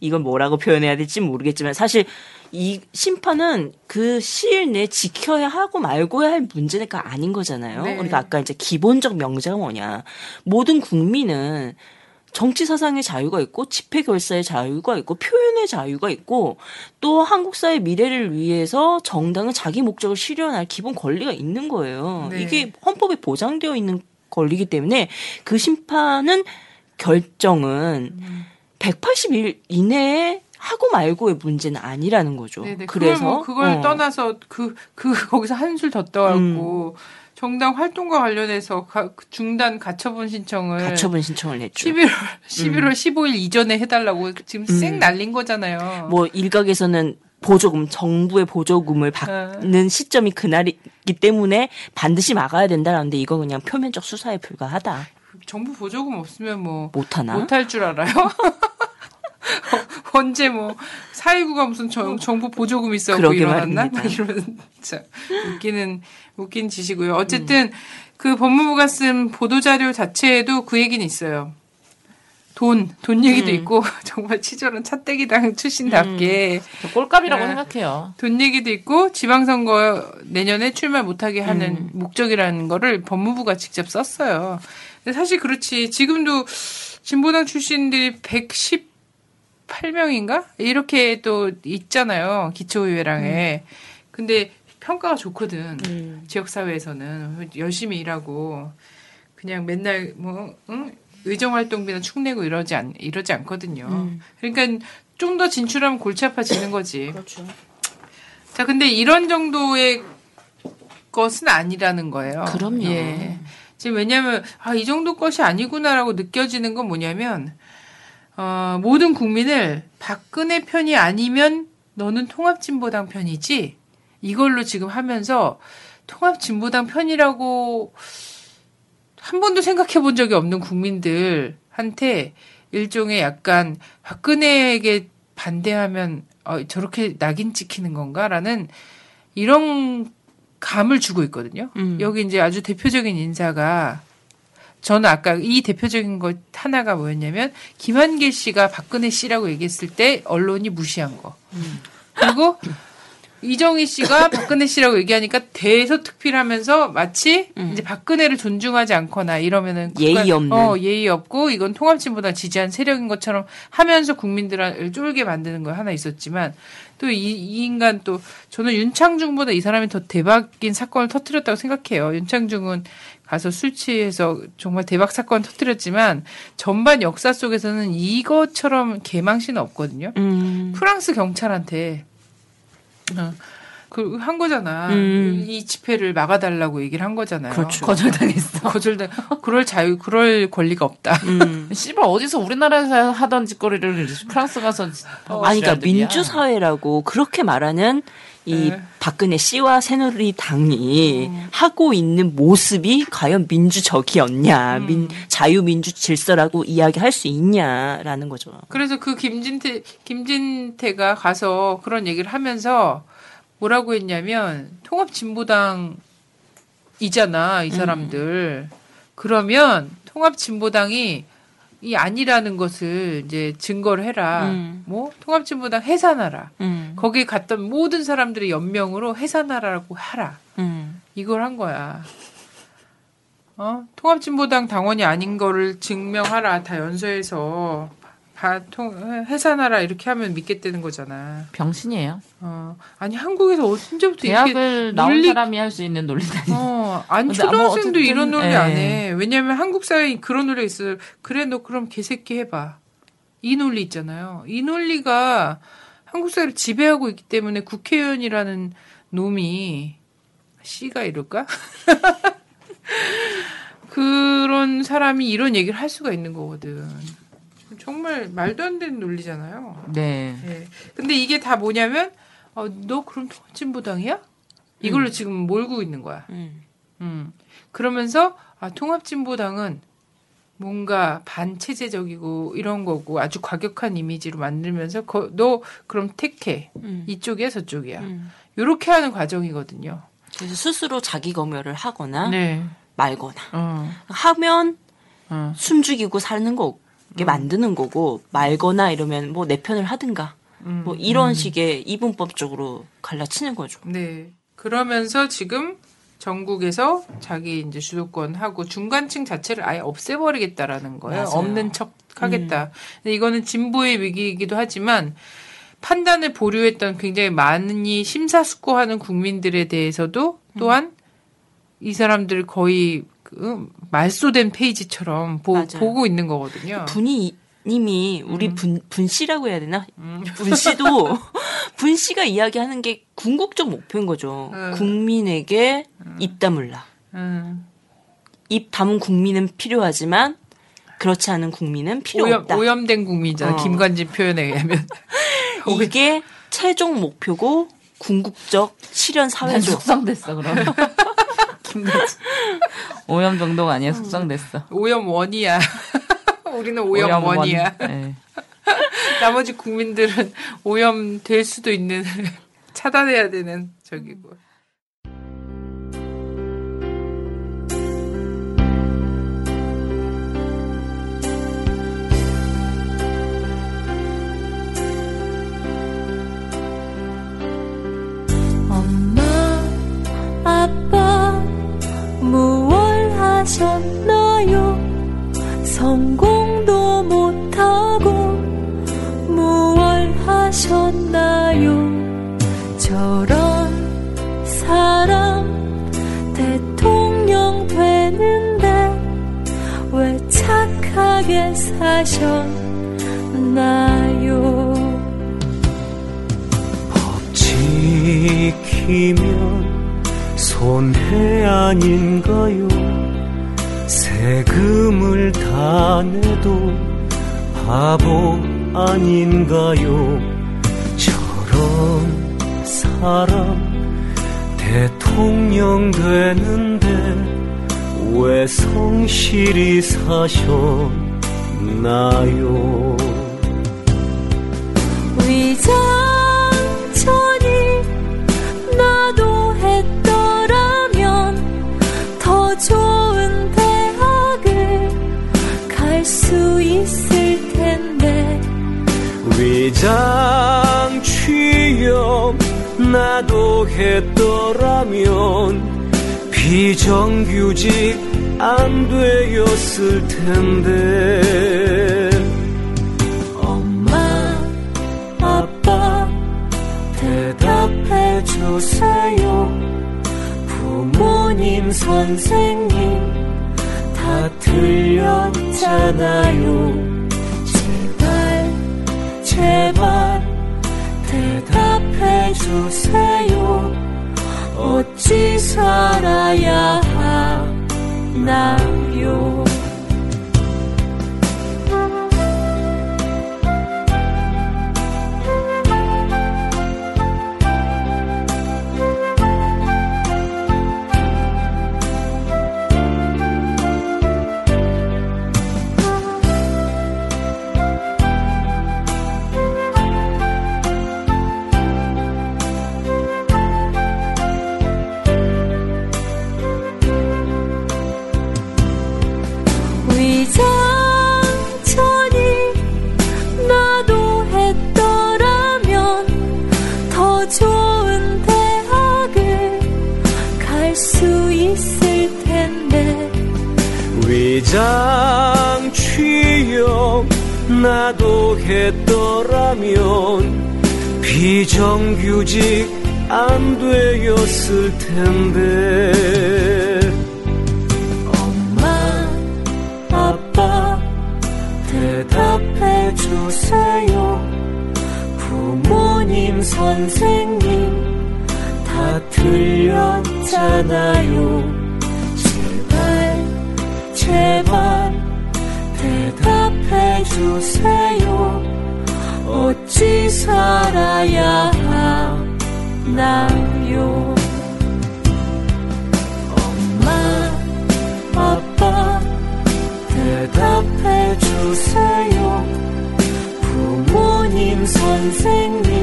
이건 뭐라고 표현해야 될지 모르겠지만 사실 이 심판은 그 시일 내에 지켜야 하고 말고야 할 문제가 아닌 거잖아요. 네. 그러니까 아까 이제 기본적 명제가 뭐냐. 모든 국민은 정치 사상의 자유가 있고 집회 결사의 자유가 있고 표현의 자유가 있고 또 한국 사회 미래를 위해서 정당은 자기 목적을 실현할 기본 권리가 있는 거예요. 네. 이게 헌법에 보장되어 있는 권리이기 때문에 그 심판은 결정은 180일 이내에 하고 말고의 문제는 아니라는 거죠. 네네. 그래서 그걸, 뭐 그걸 어. 떠나서 그, 그, 거기서 한술 더 떠갖고 정당 활동과 관련해서 가- 중단 가처분 신청을 가처분 신청을 냈죠. 11월, 11월 15일 이전에 해달라고 지금 쌩 날린 거잖아요. 뭐 일각에서는 보조금 정부의 보조금을 받는 시점이 그날이기 때문에 반드시 막아야 된다라는데 이건 그냥 표면적 수사에 불과하다. 정부 보조금 없으면 뭐 못하나? 못할 줄 알아요? 언제 뭐 사회구가 무슨 정, 정부 보조금 있어 갖고 그러게 일어났나? 이러면 진짜 웃기는 웃긴 짓이고요. 어쨌든 그 법무부가 쓴 보도 자료 자체에도 그 얘기는 있어요. 돈, 돈 얘기도 음. 있고 정말 치졸한 차떼기당 출신답게 저 꼴값이라고 네. 생각해요. 돈 얘기도 있고 지방선거 내년에 출마 못하게 하는 음. 목적이라는 거를 법무부가 직접 썼어요. 근데 사실 그렇지. 지금도 진보당 출신들이 118명인가? 이렇게 또 있잖아요. 기초의회랑에. 근데 평가가 좋거든. 음. 지역사회에서는. 열심히 일하고. 그냥 맨날 뭐, 응? 의정활동비나 축내고 이러지 않, 이러지 않거든요. 음. 그러니까 좀 더 진출하면 골치 아파지는 거지. 그렇죠. 자, 근데 이런 정도의 것은 아니라는 거예요. 그럼요. 예. 지금 왜냐면, 아, 이 정도 것이 아니구나라고 느껴지는 건 뭐냐면, 어, 모든 국민을 박근혜 편이 아니면 너는 통합진보당 편이지? 이걸로 지금 하면서 통합진보당 편이라고 한 번도 생각해 본 적이 없는 국민들한테 일종의 약간 박근혜에게 반대하면 어, 저렇게 낙인 찍히는 건가라는 이런 감을 주고 있거든요. 음. 여기 이제 아주 대표적인 인사가 저는 아까 이 대표적인 것 하나가 뭐였냐면 김한길 씨가 박근혜 씨라고 얘기했을 때 언론이 무시한 거. 그리고 이정희 씨가 박근혜 씨라고 얘기하니까 대서특필하면서 마치 이제 박근혜를 존중하지 않거나 이러면은 음. 예의 없는. 어, 예의 없고 이건 통합진보다 지지한 세력인 것처럼 하면서 국민들을 쫄게 만드는 거 하나 있었지만 또이 이 인간 또 저는 윤창중보다 이 사람이 더 대박인 사건을 터뜨렸다고 생각해요. 윤창중은 가서 술 취해서 정말 대박 사건 을 터뜨렸지만 전반 역사 속에서는 이것처럼 개망신은 없거든요. 음. 프랑스 경찰한테 어, 그한 거잖아. 음. 이 집회를 막아달라고 얘기를 한 거잖아요. 그렇죠. 거절당했어. 거절돼. 그럴 자유, 그럴 권리가 없다. 음. 씨발 어디서 우리나라에서 하던 짓거리를 프랑스 가서 하고 아니, 그러니까 지랄들이야. 민주 사회라고 그렇게 말하는 이 네. 박근혜 씨와 새누리당이 하고 있는 모습이 과연 민주적이었냐, 민, 자유민주 질서라고 이야기할 수 있냐라는 거죠. 그래서 그 김진태, 김진태가 가서 그런 얘기를 하면서 뭐라고 했냐면, 통합진보당이잖아, 이 사람들. 그러면 통합진보당이 이 아니라는 것을 이제 증거를 해라. 음. 뭐, 통합진보당 해산하라. 음. 거기에 갔던 모든 사람들의 연명으로 해산하라고 하라. 음. 이걸 한 거야. 어? 통합진보당 당원이 아닌 거를 증명하라. 다 연서해서 다 통, 해산하라. 이렇게 하면 믿겠다는 거잖아. 병신이에요. 어. 아니, 한국에서 언제부터 이렇게 대학을 나온 논리- 사람이 할 수 있는 논리다니. 어, 아니, 근데 뭐 초등학생도 어쨌든, 이런 논리 예. 안 해. 왜냐면 한국 사회에 그런 논리 있어요. 그래, 너 그럼 개새끼 해봐. 이 논리 있잖아요. 이 논리가 한국 사회를 지배하고 있기 때문에 국회의원이라는 놈이, 씨가 이럴까? 그런 사람이 이런 얘기를 할 수가 있는 거거든. 정말 말도 안 되는 논리잖아요. 네. 예. 근데 이게 다 뭐냐면, 어, 너 그럼 통합진보당이야? 이걸로 지금 몰고 있는 거야. 음. 음. 그러면서, 아, 통합진보당은 뭔가 반체제적이고 이런 거고 아주 과격한 이미지로 만들면서, 거, 너 그럼 택해. 음. 이쪽이야, 저쪽이야. 음. 요렇게 하는 과정이거든요. 그래서 스스로 자기 검열을 하거나 네. 말거나 어, 하면 어. 숨죽이고 사는 거 게 만드는 거고 말거나 이러면 뭐 내 편을 하든가 음. 뭐 이런 식의 이분법적으로 갈라치는 거죠. 네. 그러면서 지금 전국에서 자기 이제 주도권하고 중간층 자체를 아예 없애버리겠다라는 거예요. 맞아요. 없는 척 하겠다. 근데 이거는 진보의 위기이기도 하지만 판단을 보류했던 굉장히 많이 심사숙고하는 국민들에 대해서도 또한 이 사람들 거의 그 말소된 페이지처럼 보, 맞아요. 보고 있는 거거든요. 분이 님이 우리 음. 분, 분 씨라고 해야 되나? 분 씨도 분 씨가 이야기하는 게 궁극적 목표인 거죠. 음. 국민에게 입 다물라. 음. 입 다문 국민은 필요하지만 그렇지 않은 국민은 필요 오염, 없다. 오염된 국민이잖아. 어. 김관진 표현에 의하면. 이게 최종 목표고 궁극적 실현 난 사회죠. 숙성됐어 그러 면. 김대지. 오염 정도가 아니야 숙성됐어. 오염 원이야. 우리는 오염, 원이야. 네. 나머지 국민들은 오염 될 수도 있는 차단해야 되는 저기고. 하셨나요? 성공도 못하고, 무얼 하셨나요? 저런 사람, 대통령 되는데, 왜 착하게 사셨나요? 법칙 피면 손해 아닌가요 세금을 다 내도 바보 아닌가요? 저런 사람 대통령 되는데 왜 성실히 사셨나요 위장 취업 나도 했더라면 비정규직 안 되었을 텐데. 엄마 아빠 대답해 주세요. 부모님 선생님 다 틀렸잖아요 제발 대답해 주세요. 어찌 살아야 하나요 위장 취업 나도 했더라면 비정규직 안 되었을 텐데. 엄마 아빠 대답해 주세요. 부모님 선생님 다 틀렸잖아요 주세요. 어찌 살아야 하나요? 엄마 아빠 대답해 주세요. 부모님 선생님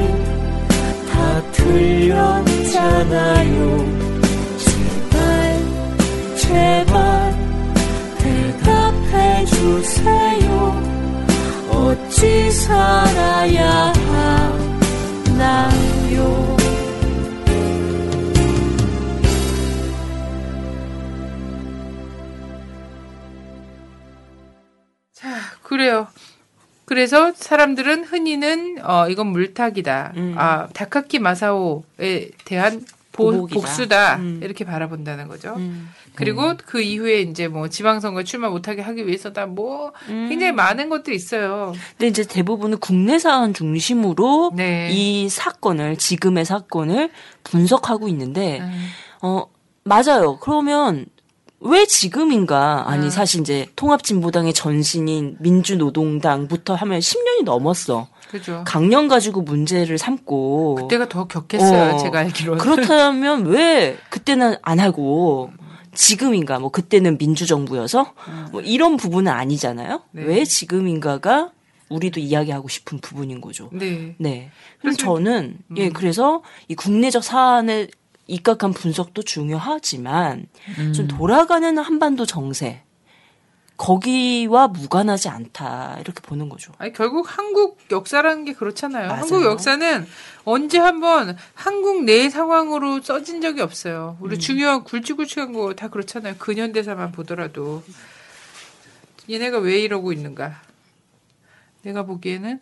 어찌 살아야 하나요 그래요. 그래서 사람들은 흔히는 어 이건 물타기다. 음. 아 다카키 마사오에 대한 보. 복수다 음. 이렇게 바라본다는 거죠. 음. 그리고 그 이후에 이제 뭐 지방선거 출마 못하게 하기 위해서다 뭐 음. 굉장히 많은 것들이 있어요. 근데 이제 대부분은 국내산 중심으로 네. 이 사건을 지금의 사건을 분석하고 있는데 음. 어 맞아요. 그러면 왜 지금인가? 아니 음. 사실 이제 통합진보당의 전신인 민주노동당부터 하면 10년이 넘었어. 그죠. 강령 가지고 문제를 삼고 그때가 더 격했어요. 어. 제가 알기로는. 그렇다면 왜 그때는 안 하고 지금인가? 뭐 그때는 민주정부여서 뭐 이런 부분은 아니잖아요. 네. 왜 지금인가가 우리도 이야기하고 싶은 부분인 거죠. 네. 네. 그럼 그래서- 저는 예 그래서 이 국내적 사안의 입각한 분석도 중요하지만 좀 돌아가는 한반도 정세 거기와 무관하지 않다 이렇게 보는 거죠. 아니 결국 한국 역사라는 게 그렇잖아요. 맞아요. 한국 역사는 언제 한번 한국 내 상황으로 써진 적이 없어요. 음. 우리 중요한 굵직굵직한 거 다 그렇잖아요. 근현대사만 보더라도 얘네가 왜 이러고 있는가? 내가 보기에는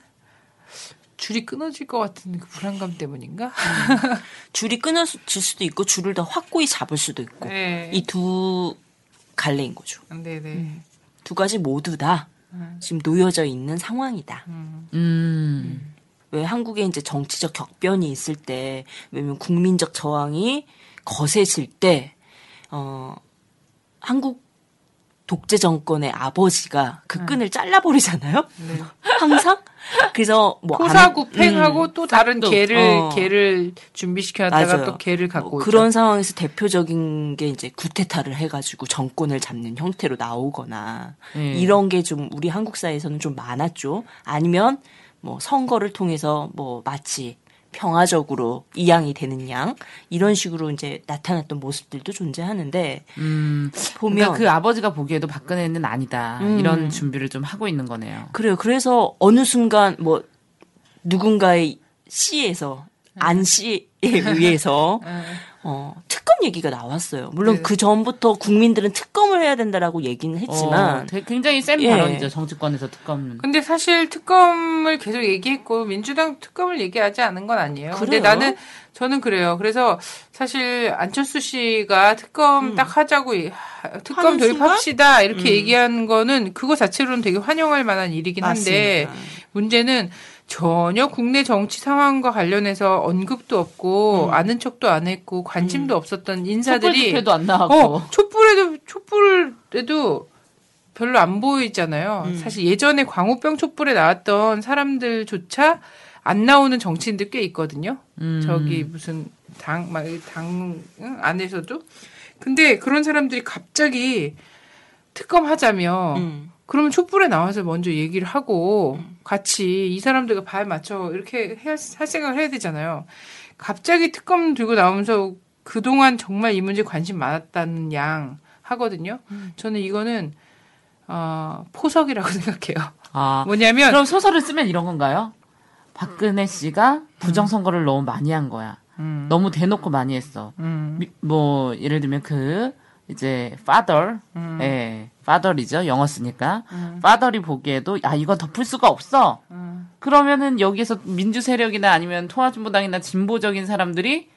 줄이 끊어질 것 같은 그 불안감 때문인가? 줄이 끊어질 수도 있고 줄을 더 확고히 잡을 수도 있고 네. 이두 갈래인 거죠. 네네. 두 가지 모두 다 지금 놓여져 있는 상황이다. 음. 왜 한국에 이제 정치적 격변이 있을 때, 왜냐면 국민적 저항이 거세질 때, 어, 한국 독재 정권의 아버지가 그 끈을 잘라버리잖아요? 항상? 그래서 뭐. 안- 토사구팽하고 음, 또 다른 싹둑. 개를 어. 개를 준비시켜 놨다가 맞아요. 또 개를 갖고 어, 오죠. 그런 상황에서 대표적인 게 이제 구테타를 해가지고 정권을 잡는 형태로 나오거나 예. 이런 게 좀 우리 한국 사회에서는 좀 많았죠. 아니면 뭐 선거를 통해서 뭐 마치 평화적으로 이양이 되는 양 이런 식으로 이제 나타났던 모습들도 존재하는데 음, 보면 그러니까 그 아버지가 보기에도 박근혜는 아니다. 음. 이런 준비를 좀 하고 있는 거네요. 그래요. 그래서 어느 순간 뭐 누군가의 시에서 안 씨에 의해서 어, 특검 얘기가 나왔어요. 물론 네. 그 전부터 국민들은 특검을 해야 된다라고 얘기는 했지만 어, 굉장히 센 예. 발언이죠. 정치권에서 특검은. 근데 사실 특검을 계속 얘기했고 민주당 특검을 얘기하지 않은 건 아니에요. 근데 그래요? 나는 저는 그래요. 그래서 사실 안철수 씨가 특검 음. 딱 하자고 특검 도입합시다 이렇게 음. 얘기한 거는 그거 자체로는 되게 환영할 만한 일이긴 한데 맞습니다. 문제는 전혀 국내 정치 상황과 관련해서 언급도 없고 음. 아는 척도 안 했고 관심도 없었던 촛불 인사들이 집회도 안 나왔고. 어, 촛불에도 촛불에도 별로 안 보이잖아요. 음. 사실 예전에 광우병 촛불에 나왔던 사람들조차 안 나오는 정치인들 꽤 있거든요. 음. 저기 무슨 당, 막, 당 응? 안에서도. 근데 그런 사람들이 갑자기 특검 하자며 음. 그러면 촛불에 나와서 먼저 얘기를 하고 같이 이 사람들과 발 맞춰 이렇게 해야, 할 생각을 해야 되잖아요. 갑자기 특검 들고 나오면서 그동안 정말 이 문제 관심 많았다는 양 하거든요. 저는 이거는 어, 포석이라고 생각해요. 아, 뭐냐면 그럼 소설을 쓰면 이런 건가요? 박근혜 씨가 부정 선거를 너무 많이 한 거야. 음, 너무 대놓고 많이 했어. 음, 미- 뭐 예를 들면 그 이제 father, 음. 예, father이죠 영어 쓰니까 음. father이 보기에도 야 이건 덮을 수가 없어. 음. 그러면은 여기에서 민주 세력이나 아니면 통합진보당이나 진보적인 사람들이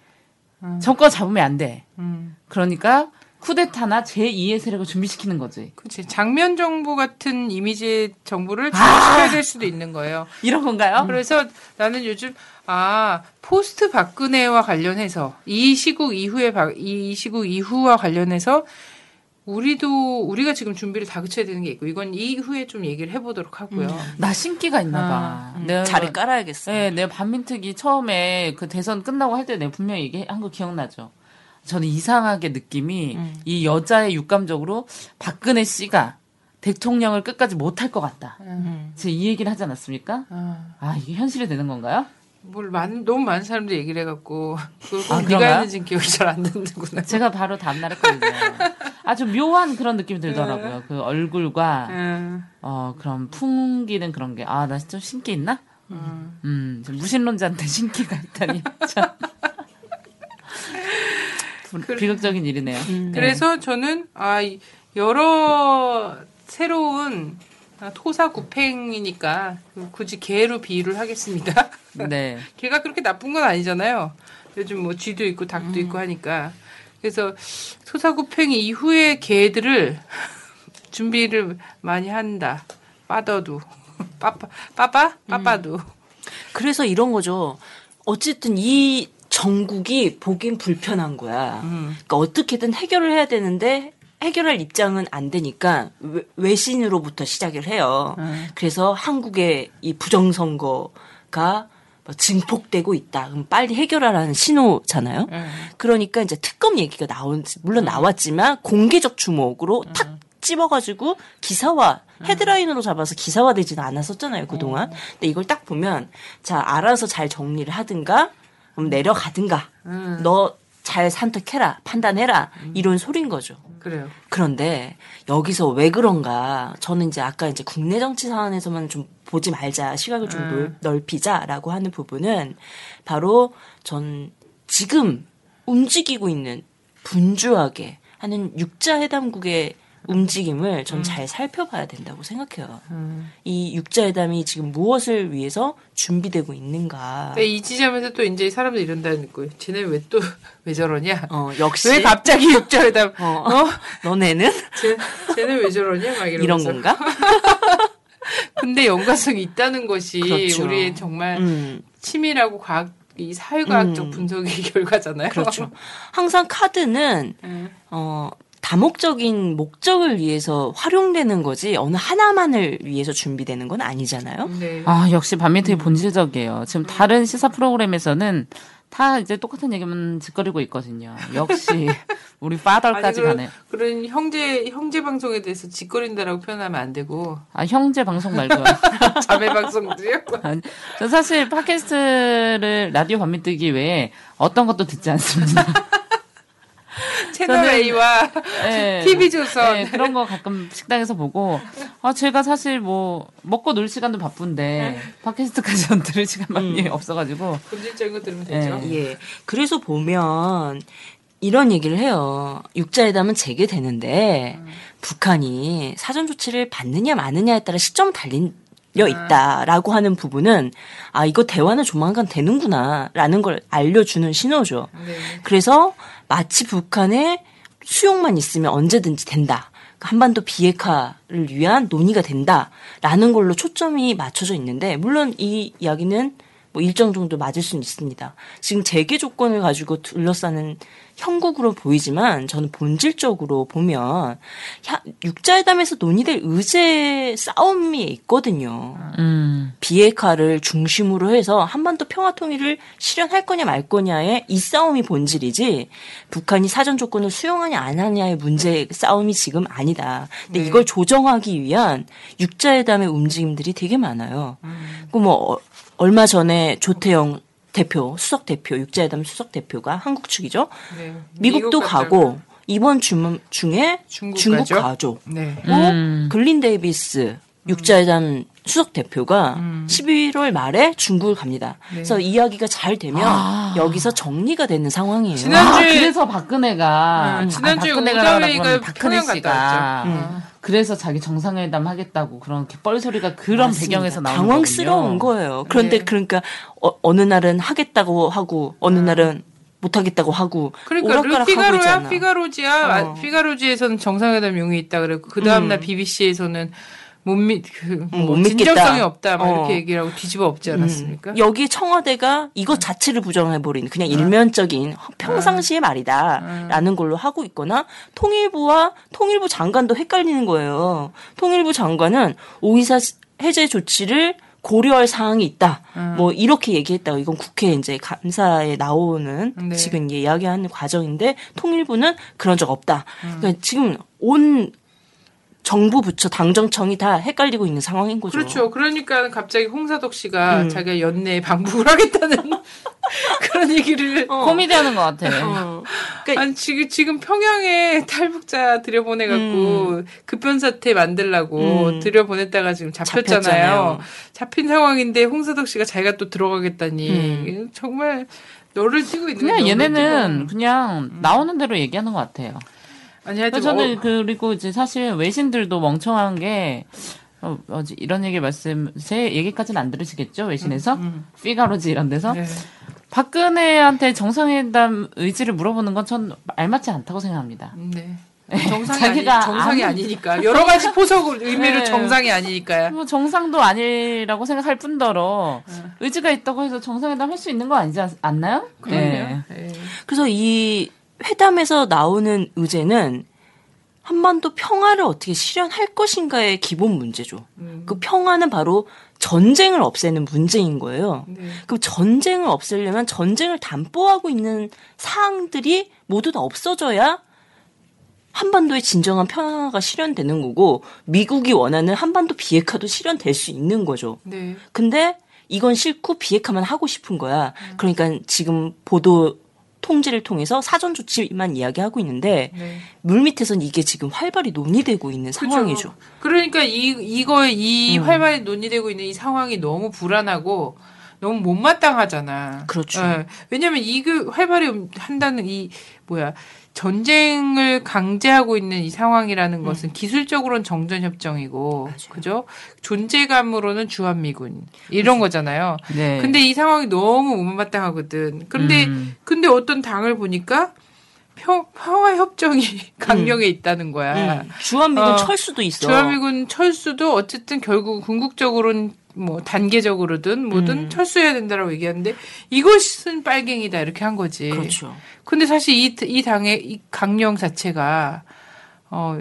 음. 정권 잡으면 안 돼. 음. 그러니까 쿠데타나 제2의 세력을 준비시키는 거지. 그치. 장면 정부 같은 이미지의 정부를 준비시켜야 될 수도 있는 거예요. 이런 건가요? 그래서 나는 요즘 아 포스트 박근혜와 관련해서 이 시국 이후에 박- 이 시국 이후와 관련해서 우리도 우리가 지금 준비를 다 그쳐야 되는 게 있고 이건 이후에 좀 얘기를 해보도록 하고요. 나 신기가 있나 봐. 아, 음, 자리 깔아야겠어. 네, 내가 반민특위 처음에 그 대선 끝나고 할 때 내가 분명히 얘기한 거 기억나죠. 저는 이상하게 느낌이 음. 이 여자의 육감적으로 박근혜 씨가 대통령을 끝까지 못할 것 같다. 음. 제가 이 얘기를 하지 않았습니까? 아, 아, 이게 현실이 되는 건가요? 뭘 많은 너무 많은 사람들이 얘기를 해갖고 그걸 꼭 아, 네가? 했는지 기억이 잘 안 나는구나. 제가 바로 다음날 했거든요. 아주 묘한 그런 느낌이 들더라고요. 그 얼굴과, 음, 어, 그런 풍기는 그런 게, 아, 나 좀 신기 있나? 음. 음, 좀 무신론자한테 신기가 있다니. 참. 부- 비극적인 일이네요. 네. 그래서 저는 아 이- 여러 새로운 아, 토사구팽이니까 굳이 개로 비유를 하겠습니다. 네. 개가 그렇게 나쁜 건 아니잖아요. 요즘 뭐 쥐도 있고 닭도 음. 있고 하니까. 그래서 토사구팽이 이후의 개들을 준비를 많이 한다. 빠더도. 빠빠, 빠빠? 빠빠도. 그래서 이런 거죠. 어쨌든 이 정국이 보긴 불편한 거야. 음. 그러니까 어떻게든 해결을 해야 되는데 해결할 입장은 안 되니까 외- 외신으로부터 시작을 해요. 음. 그래서 한국의 이 부정선거가 뭐 증폭되고 있다. 그럼 빨리 해결하라는 신호잖아요. 음. 그러니까 이제 특검 얘기가 나온 물론 나왔지만 공개적 주목으로 음. 탁 집어가지고 기사화 헤드라인으로 잡아서 기사화되지는 않았었잖아요 그동안. 음. 근데 이걸 딱 보면 자 알아서 잘 정리를 하든가 그럼 내려가든가 음. 너 잘 선택해라 판단해라 이런 소린 거죠. 그래요. 그런데 여기서 왜 그런가? 저는 이제 아까 이제 국내 정치 사안에서만 좀 보지 말자, 시각을 좀 음. 넓, 넓히자라고 하는 부분은 바로 전 지금 움직이고 있는 분주하게 하는 육자회담국의 움직임을 전 잘 살펴봐야 된다고 생각해요. 음. 이 육자회담이 지금 무엇을 위해서 준비되고 있는가? 근데 이 지점에서 또 이제 사람들이 이런다는 거예요. 쟤네 왜 또 왜 저러냐? 어, 역시 왜 갑자기 육자회담? 어, 어? 너네는 쟤, 쟤네 왜 저러냐? 막. 이런 건가? 근데 연관성이 있다는 것이 그렇죠. 우리의 정말 음. 치밀하고 과학 이 사회과학적 음. 분석의 결과잖아요. 그렇죠. 항상 카드는 네. 어 다목적인 목적을 위해서 활용되는 거지 어느 하나만을 위해서 준비되는 건 아니잖아요. 네. 아, 역시 반민특위 본질적이에요. 지금 다른 시사 프로그램에서는 다 이제 똑같은 얘기만 짓거리고 있거든요. 역시 우리 파덜까지 아니, 가네. 그런, 그런 형제 형제 방송에 대해서 짓거린다라고 표현하면 안 되고 아, 형제 방송 말고요. 자매 방송도요. 아니, 저 사실 팟캐스트를 라디오 반민뜨기 외에 어떤 것도 듣지 않습니다. 채널 저는- A와 예. TV 조선 네, 그런 거 가끔 식당에서 보고 아 제가 사실 뭐 먹고 놀 시간도 바쁜데 팟캐스트까지 들을 시간만이 없어가지고 본질적인 거 들으면 되죠. 예. 예. 그래서 보면 이런 얘기를 해요. 육자회담은 재개되는데 북한이 사전 조치를 받느냐 마느냐에 따라 시점 달려 있다라고 하는 부분은 아 이거 대화는 조만간 되는구나라는 걸 알려주는 신호죠. 네. 그래서 마치 북한의 수용만 있으면 언제든지 된다. 그러니까 한반도 비핵화를 위한 논의가 된다라는 걸로 초점이 맞춰져 있는데 물론 이 이야기는 뭐 일정 정도 맞을 수는 있습니다. 지금 재개 조건을 가지고 둘러싸는 형국으로 보이지만 저는 본질적으로 보면 야- 육자회담에서 논의될 의제 싸움이 있거든요. 음. 비핵화를 중심으로 해서 한반도 평화 통일을 실현할 거냐 말 거냐의 이 싸움이 본질이지 북한이 사전 조건을 수용하냐 안 하냐의 문제 싸움이 지금 아니다. 근데 네. 이걸 조정하기 위한 육자회담의 움직임들이 되게 많아요. 그뭐 얼마 전에 조태영 대표, 수석 대표, 육자회담 수석 대표가 한국 측이죠. 네. 미국도 미국 가고 이번 주 중에 중국 중국 가죠? 가죠. 네. 또 음. 글린 데이비스 육자회담 수석 대표가 11월 말에 중국을 갑니다. 네. 그래서 이야기가 잘 되면 아. 여기서 정리가 되는 상황이에요. 지난- 아, 그래서 박근혜가 음, 지난주에 아, 박근혜가 우다웨이가 라고 박근혜 씨가. 음. 그래서 자기 정상회담 하겠다고 그런 뻘소리가 그런 맞습니다. 배경에서 나오는 당황스러운 거군요. 거예요. 그런데 네. 그러니까 어, 느 날은 하겠다고 하고 어느 날은 못 하겠다고 하고 그러니까 르 오락가락 하고 피가로야. 피가로지야 아, 어. 피가로지에서는 정상회담 용이 있다 그랬고 그 다음 날 음. BBC에서는 못믿그 음, 못 진정성이 믿겠다. 없다 막 어. 이렇게 얘기를 하고 뒤집어 엎지 않았습니까? 음, 여기 청와대가 이것 자체를 부정해 버리는 그냥 일면적인 평상시의 말이다라는 걸로 하고 있거나 통일부와 통일부 장관도 헷갈리는 거예요. 통일부 장관은 오이사 해제 조치를 고려할 사항이 있다. 뭐 이렇게 얘기했다고 이건 국회 이제 감사에 나오는 네. 지금 이야기하는 과정인데 통일부는 그런 적 없다. 그러니까 지금 온 정부 부처 당정청이 다 헷갈리고 있는 상황인 거죠. 그렇죠. 그러니까 갑자기 홍사덕 씨가 음. 자기가 연내에 방북을 하겠다는 그런 얘기를 코미디하는 것 같아. 어. 그러니까 아니 지금 지금 평양에 탈북자 들여보내갖고 급변 사태 만들라고 음. 들여보냈다가 지금 잡혔잖아요. 잡혔잖아요. 잡힌 상황인데 홍사덕 씨가 자기가 또 들어가겠다니 음. 정말 너를 뛰고 있는 그냥 거야, 얘네는. 그냥 나오는 대로 얘기하는 것 같아요. 아니 하여튼 저는 어, 그리고 이제 사실 외신들도 멍청한 게 어, 이런 얘기 말씀 제 얘기까지는 안 들으시겠죠 외신에서 피가로지 이런 데서 네. 박근혜한테 정상회담 의지를 물어보는 건 전 알맞지 않다고 생각합니다. 네. 정상이 자기가 아니, 정상이 아니- 아니니까 여러 가지 포석 의미로 네. 정상이 아니니까요. 뭐 정상도 아니라고 생각할 뿐더러 의지가 있다고 해서 정상회담 할 수 있는 거 아니지 않- 않나요? 네. 네. 그래서 이 회담에서 나오는 의제는 한반도 평화를 어떻게 실현할 것인가의 기본 문제죠. 음. 그 평화는 바로 전쟁을 없애는 문제인 거예요. 네. 그 전쟁을 없애려면 전쟁을 담보하고 있는 사항들이 모두 다 없어져야 한반도의 진정한 평화가 실현되는 거고 미국이 원하는 한반도 비핵화도 실현될 수 있는 거죠. 네. 근데 이건 싫고 비핵화만 하고 싶은 거야. 그러니까 지금 보도 통지를 통해서 사전 조치만 이야기하고 있는데 네. 물밑에선 이게 지금 활발히 논의되고 있는 상황이죠. 그쵸. 그러니까 이 이거에 이 음. 활발히 논의되고 있는 이 상황이 너무 불안하고 너무 못마땅하잖아. 그렇죠. 예. 왜냐하면 이 그 활발히 한다는 이 뭐야 전쟁을 강제하고 있는 이 상황이라는 것은 기술적으로는 정전 협정이고 그죠? 존재감으로는 주한미군 이런 거잖아요. 네. 근데 이 상황이 너무 못마땅하거든. 근데 음. 근데 어떤 당을 보니까 평, 평화 협정이 강령에 있다는 거야. 음. 주한미군 어, 철수도 있어. 주한미군 철수도 어쨌든 결국 궁극적으로는 뭐 단계적으로든 뭐든 음. 철수해야 된다라고 얘기하는데 이것은 빨갱이다 이렇게 한 거지. 그렇죠. 근데 사실 이, 이 당의 이 강령 자체가 어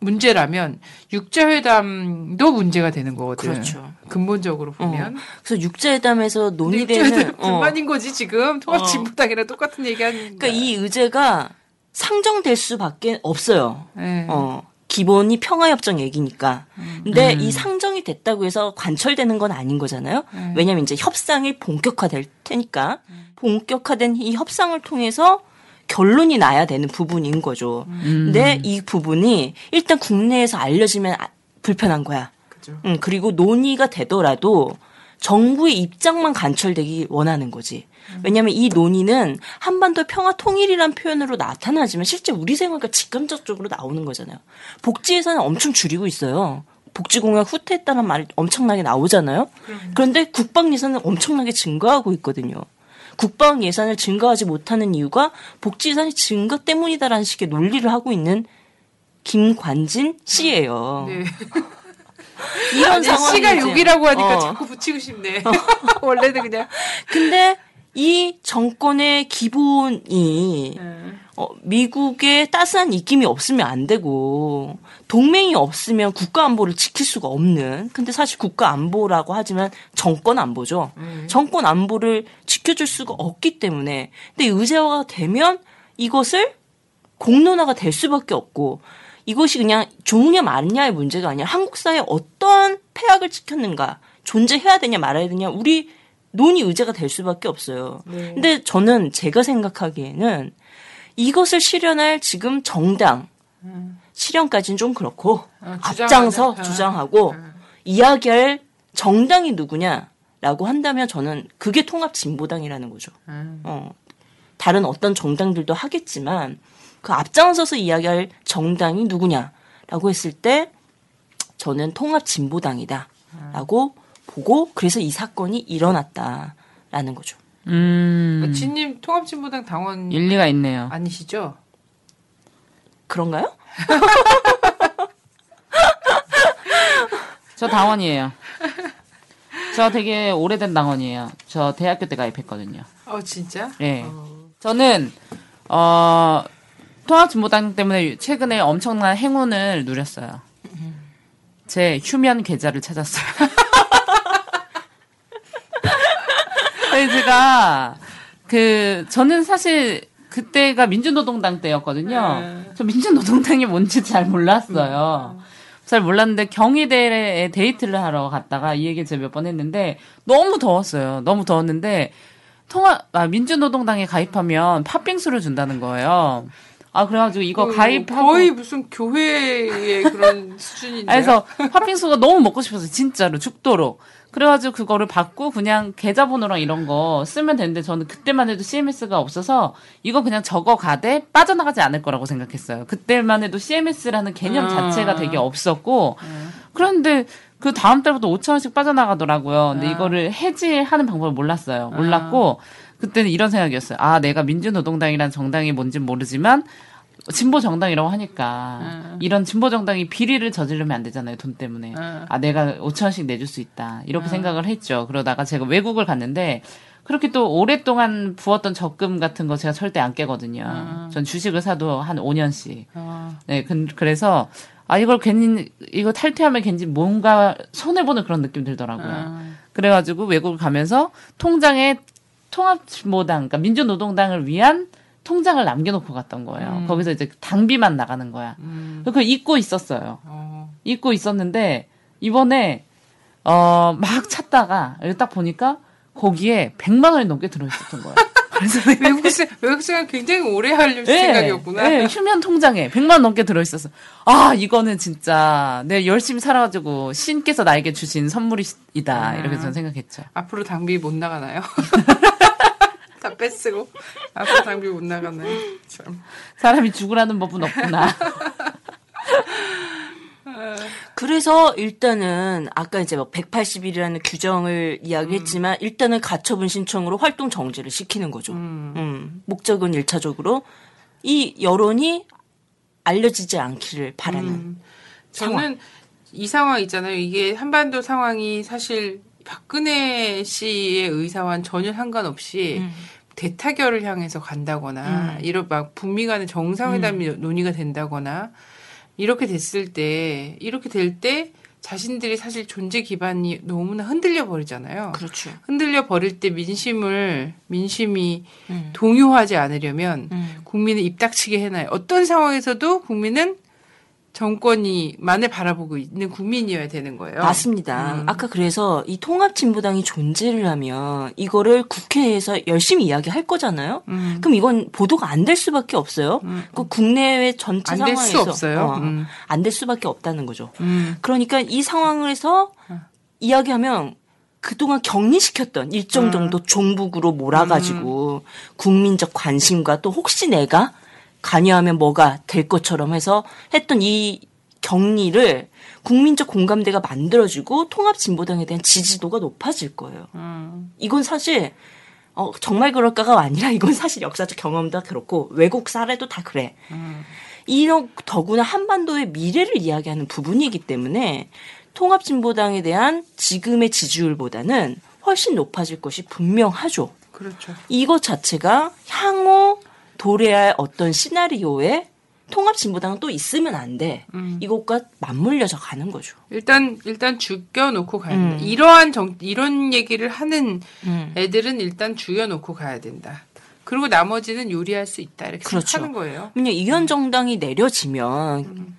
문제라면 육자회담도 문제가 되는 거거든. 그렇죠. 근본적으로 보면 그래서 육자회담에서 논의되는 육자회담 어, 불만인 거지 지금 통합진보당이랑 똑같은 얘기하는. 그러니까 이 의제가 상정될 수밖에 없어요. 네. 어, 기본이 평화협정 얘기니까. 근데 이 상정이 됐다고 해서 관철되는 건 아닌 거잖아요. 음. 왜냐면 이제 협상이 본격화될 테니까. 본격화된 이 협상을 통해서 결론이 나야 되는 부분인 거죠. 근데 이 부분이 일단 국내에서 알려지면 아- 불편한 거야. 그죠. 음, 그리고 논의가 되더라도 정부의 입장만 관철되기 원하는 거지. 왜냐하면 이 논의는 한반도 평화 통일이란 표현으로 나타나지만 실제 우리 생활과 직감적으로 나오는 거잖아요. 복지 예산을 엄청 줄이고 있어요. 복지공약 후퇴했다는 말이 엄청나게 나오잖아요. 그런데 국방 예산은 엄청나게 증가하고 있거든요. 국방 예산을 증가하지 못하는 이유가 복지 예산이 증가 때문이다라는 식의 논리를 하고 있는 김관진 씨예요. 네. 이런 상황이 씨가 욕이라고 하니까 어. 자꾸 붙이고 싶네. 원래는 그냥. 근데 이 정권의 기본이 어, 미국의 따스한 입김이 없으면 안 되고 동맹이 없으면 국가 안보를 지킬 수가 없는 근데 사실 국가 안보라고 하지만 정권 안보죠. 정권 안보를 지켜줄 수가 없기 때문에 근데 의제화가 되면 이것을 공론화가 될 수밖에 없고 이것이 그냥 좋으냐 마느냐의 문제가 아니라 한국 사회에 어떠한 폐악을 지켰는가 존재해야 되냐 말아야 되냐 우리 논의 의제가 될 수밖에 없어요. 근데 저는 제가 생각하기에는 이것을 실현할 지금 정당 실현까지는 좀 그렇고 어, 앞장서 어. 주장하고 이야기할 정당이 누구냐라고 한다면 저는 그게 통합 진보당이라는 거죠. 음. 어, 다른 어떤 정당들도 하겠지만 그 앞장서서 이야기할 정당이 누구냐라고 했을 때 저는 통합 진보당이다라고 보고 그래서 이 사건이 일어났다라는 거죠. 음. 진님 통합진보당 당원 일리가 있네요. 아니시죠? 그런가요? 저 당원이에요. 저 되게 오래된 당원이에요. 저 대학교 때 가입했거든요. 어 진짜? 예. 어. 저는 어 통합진보당 때문에 최근에 엄청난 행운을 누렸어요. 제 휴면 계좌를 찾았어요. 제가 그 저는 사실 그때가 민주노동당 때였거든요. 네. 저 민주노동당이 뭔지 잘 몰랐어요. 잘 몰랐는데 경희대에 데이트를 하러 갔다가 이 얘기 제가 몇 번 했는데 너무 더웠어요. 너무 더웠는데 통합 아, 민주노동당에 가입하면 팥빙수를 준다는 거예요. 아 그래가지고 이거 그 가입하고 거의 무슨 교회의 그런 수준인데. 그래서 팥빙수가 너무 먹고 싶어서 진짜로 죽도록. 그래가지고 그거를 받고 그냥 계좌번호랑 이런 거 쓰면 되는데 저는 그때만 해도 CMS가 없어서 이거 그냥 적어 가되 빠져나가지 않을 거라고 생각했어요. 그때만 해도 CMS라는 개념 아. 자체가 되게 없었고 그런데 그 다음 달부터 5천 원씩 빠져나가더라고요. 근데 아. 이거를 해지하는 방법을 몰랐어요. 몰랐고 그때는 이런 생각이었어요. 아 내가 민주노동당이라는 정당이 뭔지 모르지만 진보 정당이라고 하니까 음. 이런 진보 정당이 비리를 저지르면 안 되잖아요 돈 때문에 음. 아 내가 5천 원씩 내줄 수 있다 이렇게 생각을 했죠 그러다가 제가 외국을 갔는데 그렇게 또 오랫동안 부었던 적금 같은 거 제가 절대 안 깨거든요 전 주식을 사도 한 5년씩 어. 네 그, 그래서 아 이걸 괜히 이거 탈퇴하면 괜히 뭔가 손해 보는 그런 느낌 들더라고요 음. 그래가지고 외국을 가면서 통장에 통합진보당, 그러니까 민주노동당을 위한 통장을 남겨놓고 갔던 거예요. 음. 거기서 이제 당비만 나가는 거야. 음. 그걸 잊고 있었어요. 어. 잊고 있었는데 이번에 어 막 찾다가 여기 딱 보니까 거기에 100만 원이 넘게 들어있었던 거예요. 그래서 외국 생 외국 생활 굉장히 오래 할 예, 생각이었구나. 예, 휴면 통장에 100만 원 넘게 들어있었어. 아, 이거는 진짜 내가 열심히 살아가지고 신께서 나에게 주신 선물이다. 이렇게 저는 생각했죠. 앞으로 당비 못 나가나요? 다 뺏쓰고 앞으로 당비 못 나가나요? 참. 사람이 죽으라는 법은 없구나. 그래서 일단은 아까 이제 뭐 180일이라는 규정을 이야기했지만 일단은 가처분 신청으로 활동 정지를 시키는 거죠. 음. 목적은 일차적으로 이 여론이 알려지지 않기를 바라는 음. 저는 이 상황 있잖아요. 이게 한반도 상황이 사실 박근혜 씨의 의사와는 전혀 상관없이 음. 대타결을 향해서 간다거나 음. 이런 막 북미 간의 정상회담이 논의가 된다거나 이렇게 됐을 때 이렇게 될 때 자신들이 사실 존재 기반이 너무나 흔들려 버리잖아요. 그렇죠. 흔들려 버릴 때 민심을 민심이 음. 동요하지 않으려면 음. 국민을 입닥치게 해놔요. 어떤 상황에서도 국민은 정권이 만을 바라보고 있는 국민이어야 되는 거예요. 맞습니다. 음. 아까 그래서 이 통합진보당이 존재를 하면 이거를 국회에서 열심히 이야기할 거잖아요. 음. 그럼 이건 보도가 안 될 수밖에 없어요. 음. 그 국내외 전체 안될 상황에서 수 없어요. 음. 안될 수밖에 없다는 거죠. 음. 그러니까 이 상황에서 이야기하면 그동안 격리시켰던 일정 음. 정도 종북으로 몰아가지고 국민적 관심과 또 혹시 내가 관여하면 뭐가 될 것처럼 해서 했던 이 격리를 국민적 공감대가 만들어지고 통합 진보당에 대한 지지도가 높아질 거예요. 음. 이건 사실 어, 정말 그럴까가 아니라 이건 사실 역사적 경험도 그렇고 외국 사례도 다 그래. 이런 더구나 한반도의 미래를 이야기하는 부분이기 때문에 통합 진보당에 대한 지금의 지지율보다는 훨씬 높아질 것이 분명하죠. 그렇죠. 이것 자체가 향후 도래할 할 어떤 시나리오에 통합진보당은 또 있으면 안 돼. 음. 이것과 맞물려져 가는 거죠. 일단 일단 죽여놓고 가야 된다. 음. 이러한 정 이런 얘기를 하는 음. 애들은 일단 죽여놓고 가야 된다. 그리고 나머지는 요리할 수 있다 이렇게 그렇죠. 생각하는 거예요. 왜냐 이현 정당이 내려지면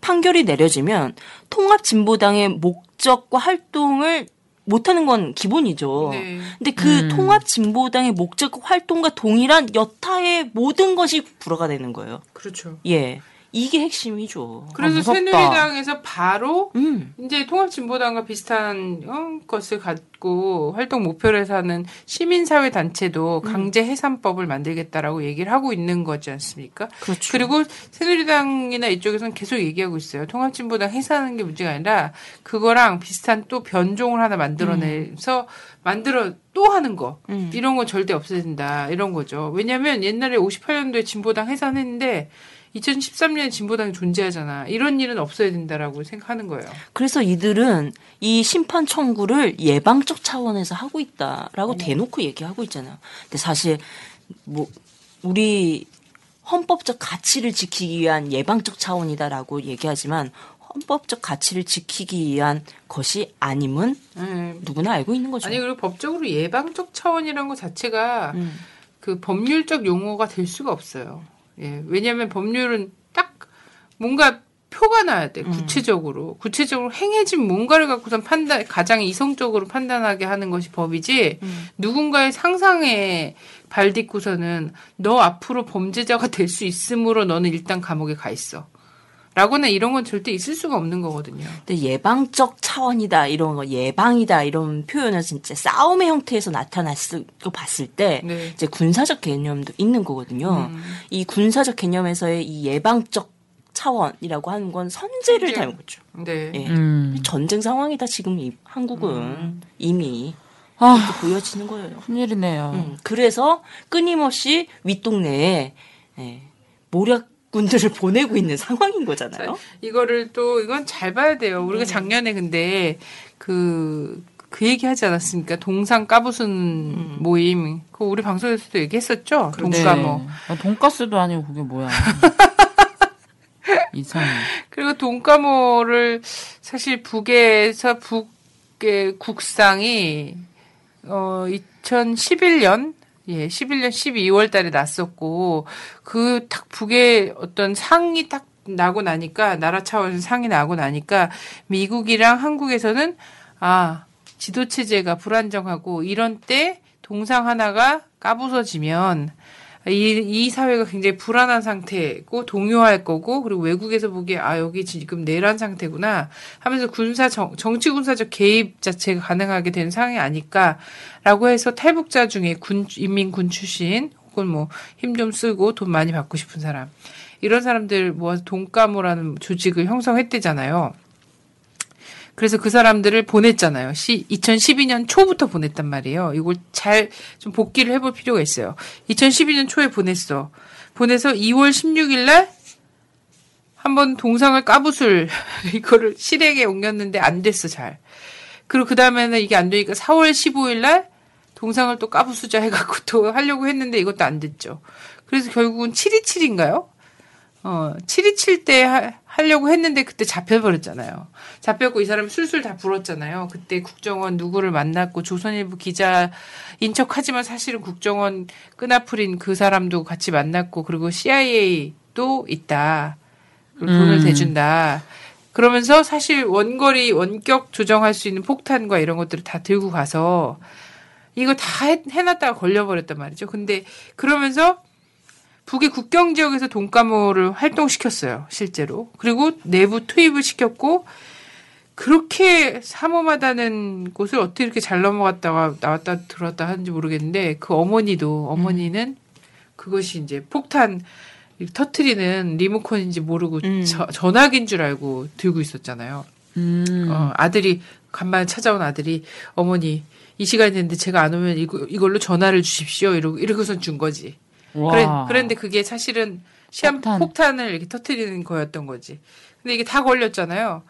판결이 내려지면 통합 진보당의 목적과 활동을 못하는 건 기본이죠. 네. 근데 그 음. 통합 진보당의 목적 활동과 동일한 여타의 모든 것이 불어가 되는 거예요. 그렇죠. 예, 이게 핵심이죠. 그래서 무섭다. 새누리당에서 바로 음, 이제 통합진보당과 비슷한 어, 것을 갖고 활동 목표를 해서 하는 시민사회 단체도 음. 강제 해산법을 만들겠다라고 얘기를 하고 있는 거지 않습니까? 그렇죠. 그리고 새누리당이나 이쪽에서는 계속 얘기하고 있어요. 통합진보당 해산하는 게 문제가 아니라 그거랑 비슷한 또 변종을 하나 만들어내서 만들어 또 하는 거 음. 이런 건 절대 없어야 된다 이런 거죠. 왜냐하면 옛날에 58년도에 진보당 해산했는데 2013년에 진보당이 존재하잖아. 이런 일은 없어야 된다라고 생각하는 거예요. 그래서 이들은 이 심판 청구를 예방적 차원에서 하고 있다라고 대놓고 얘기하고 있잖아요. 근데 사실 뭐 우리 헌법적 가치를 지키기 위한 예방적 차원이다라고 얘기하지만 헌법적 가치를 지키기 위한 것이 아님은 네. 누구나 알고 있는 거죠. 아니 그리고 법적으로 예방적 차원이라는 것 자체가 음. 그 법률적 용어가 될 수가 없어요. 예, 왜냐하면 법률은 딱 뭔가 표가 나야 돼 구체적으로. 구체적으로 행해진 뭔가를 갖고선 판단 가장 이성적으로 판단하게 하는 것이 법이지 누군가의 상상에 발 딛고서는 너 앞으로 범죄자가 될 수 있으므로 너는 일단 감옥에 가 있어. 라고는 이런 건 절대 있을 수가 없는 거거든요. 근데 예방적 차원이다 이런 거 예방이다 이런 표현은 진짜 싸움의 형태에서 나타났을 거 봤을 때 네. 이제 군사적 개념도 있는 거거든요. 음. 이 군사적 개념에서의 이 예방적 차원이라고 하는 건 선제를 선제. 닮은 거죠. 네. 예. 음. 전쟁 상황이다 지금 이 한국은 음. 이미 아, 보여지는 거예요. 큰일이네요. 음, 그래서 끊임없이 윗동네에 예, 모략 군들을 보내고 있는 상황인 거잖아요. 이거를 또 이건 잘 봐야 돼요. 우리가 작년에 근데 그, 그 얘기 하지 않았습니까? 동상 까부순 모임. 그 우리 방송에서도 얘기했었죠? 동가 뭐. 네. 아, 돈가스도 아니고 그게 뭐야. 이상해. 그리고 돈가모를 사실 북에서 북의 국상이 어 2011년 예, 11년 12월 달에 났었고 그 딱 북에 어떤 상이 딱 나고 나니까 나라 차원에서 상이 나고 나니까 미국이랑 한국에서는 아, 지도 체제가 불안정하고 이런 때 동상 하나가 까부서지면 이, 이 사회가 굉장히 불안한 상태고 동요할 거고 그리고 외국에서 보기에 아 여기 지금 내란 상태구나 하면서 군사 정, 정치 군사적 개입 자체가 가능하게 된 상황이 아닐까라고 해서 탈북자 중에 군 인민군 출신 혹은 뭐 힘 좀 쓰고 돈 많이 받고 싶은 사람 이런 사람들 모아서 돈가모라는 조직을 형성했대잖아요. 그래서 그 사람들을 보냈잖아요. 시, 2012년 초부터 보냈단 말이에요. 이걸 잘 좀 복기를 해볼 필요가 있어요. 2012년 초에 보냈어. 보내서 2월 16일 날 한번 동상을 까부술 이거를 실행에 옮겼는데 안 됐어 잘. 그리고 그 다음에는 이게 안 되니까 4월 15일 날 동상을 또 까부수자 해갖고 또 하려고 했는데 이것도 안 됐죠. 그래서 결국은 727인가요? 어, 727때 하, 하려고 했는데 그때 잡혀버렸잖아요. 잡혔고 이 사람이 술술 다 불었잖아요. 그때 국정원 누구를 만났고 조선일보 기자인 척 하지만 사실은 국정원 끈아풀인 그 사람도 같이 만났고 그리고 CIA도 있다. 그리고 돈을 음. 대준다. 그러면서 사실 원거리 원격 조정할 수 있는 폭탄과 이런 것들을 다 들고 가서 이거 다 해, 해놨다가 걸려버렸단 말이죠. 근데 그러면서 북의 국경 지역에서 돈가모를 활동시켰어요, 실제로. 그리고 내부 투입을 시켰고, 그렇게 삼엄하다는 곳을 어떻게 이렇게 잘 넘어갔다가 나왔다 들어왔다 하는지 모르겠는데, 그 어머니도, 어머니는 그것이 이제 폭탄 터트리는 리모컨인지 모르고 음. 저- 전화기인 줄 알고 들고 있었잖아요. 음. 어, 아들이 간만에 찾아온 아들이 어머니 이 시간이 됐는데 제가 안 오면 이거, 이걸로 전화를 주십시오. 이러고 이러고선 준 거지. 그래, 와. 그런데 그게 사실은 시한 폭탄. 폭탄. 을 이렇게 터트리는 거였던 거지. 근데 이게 다 걸렸잖아요.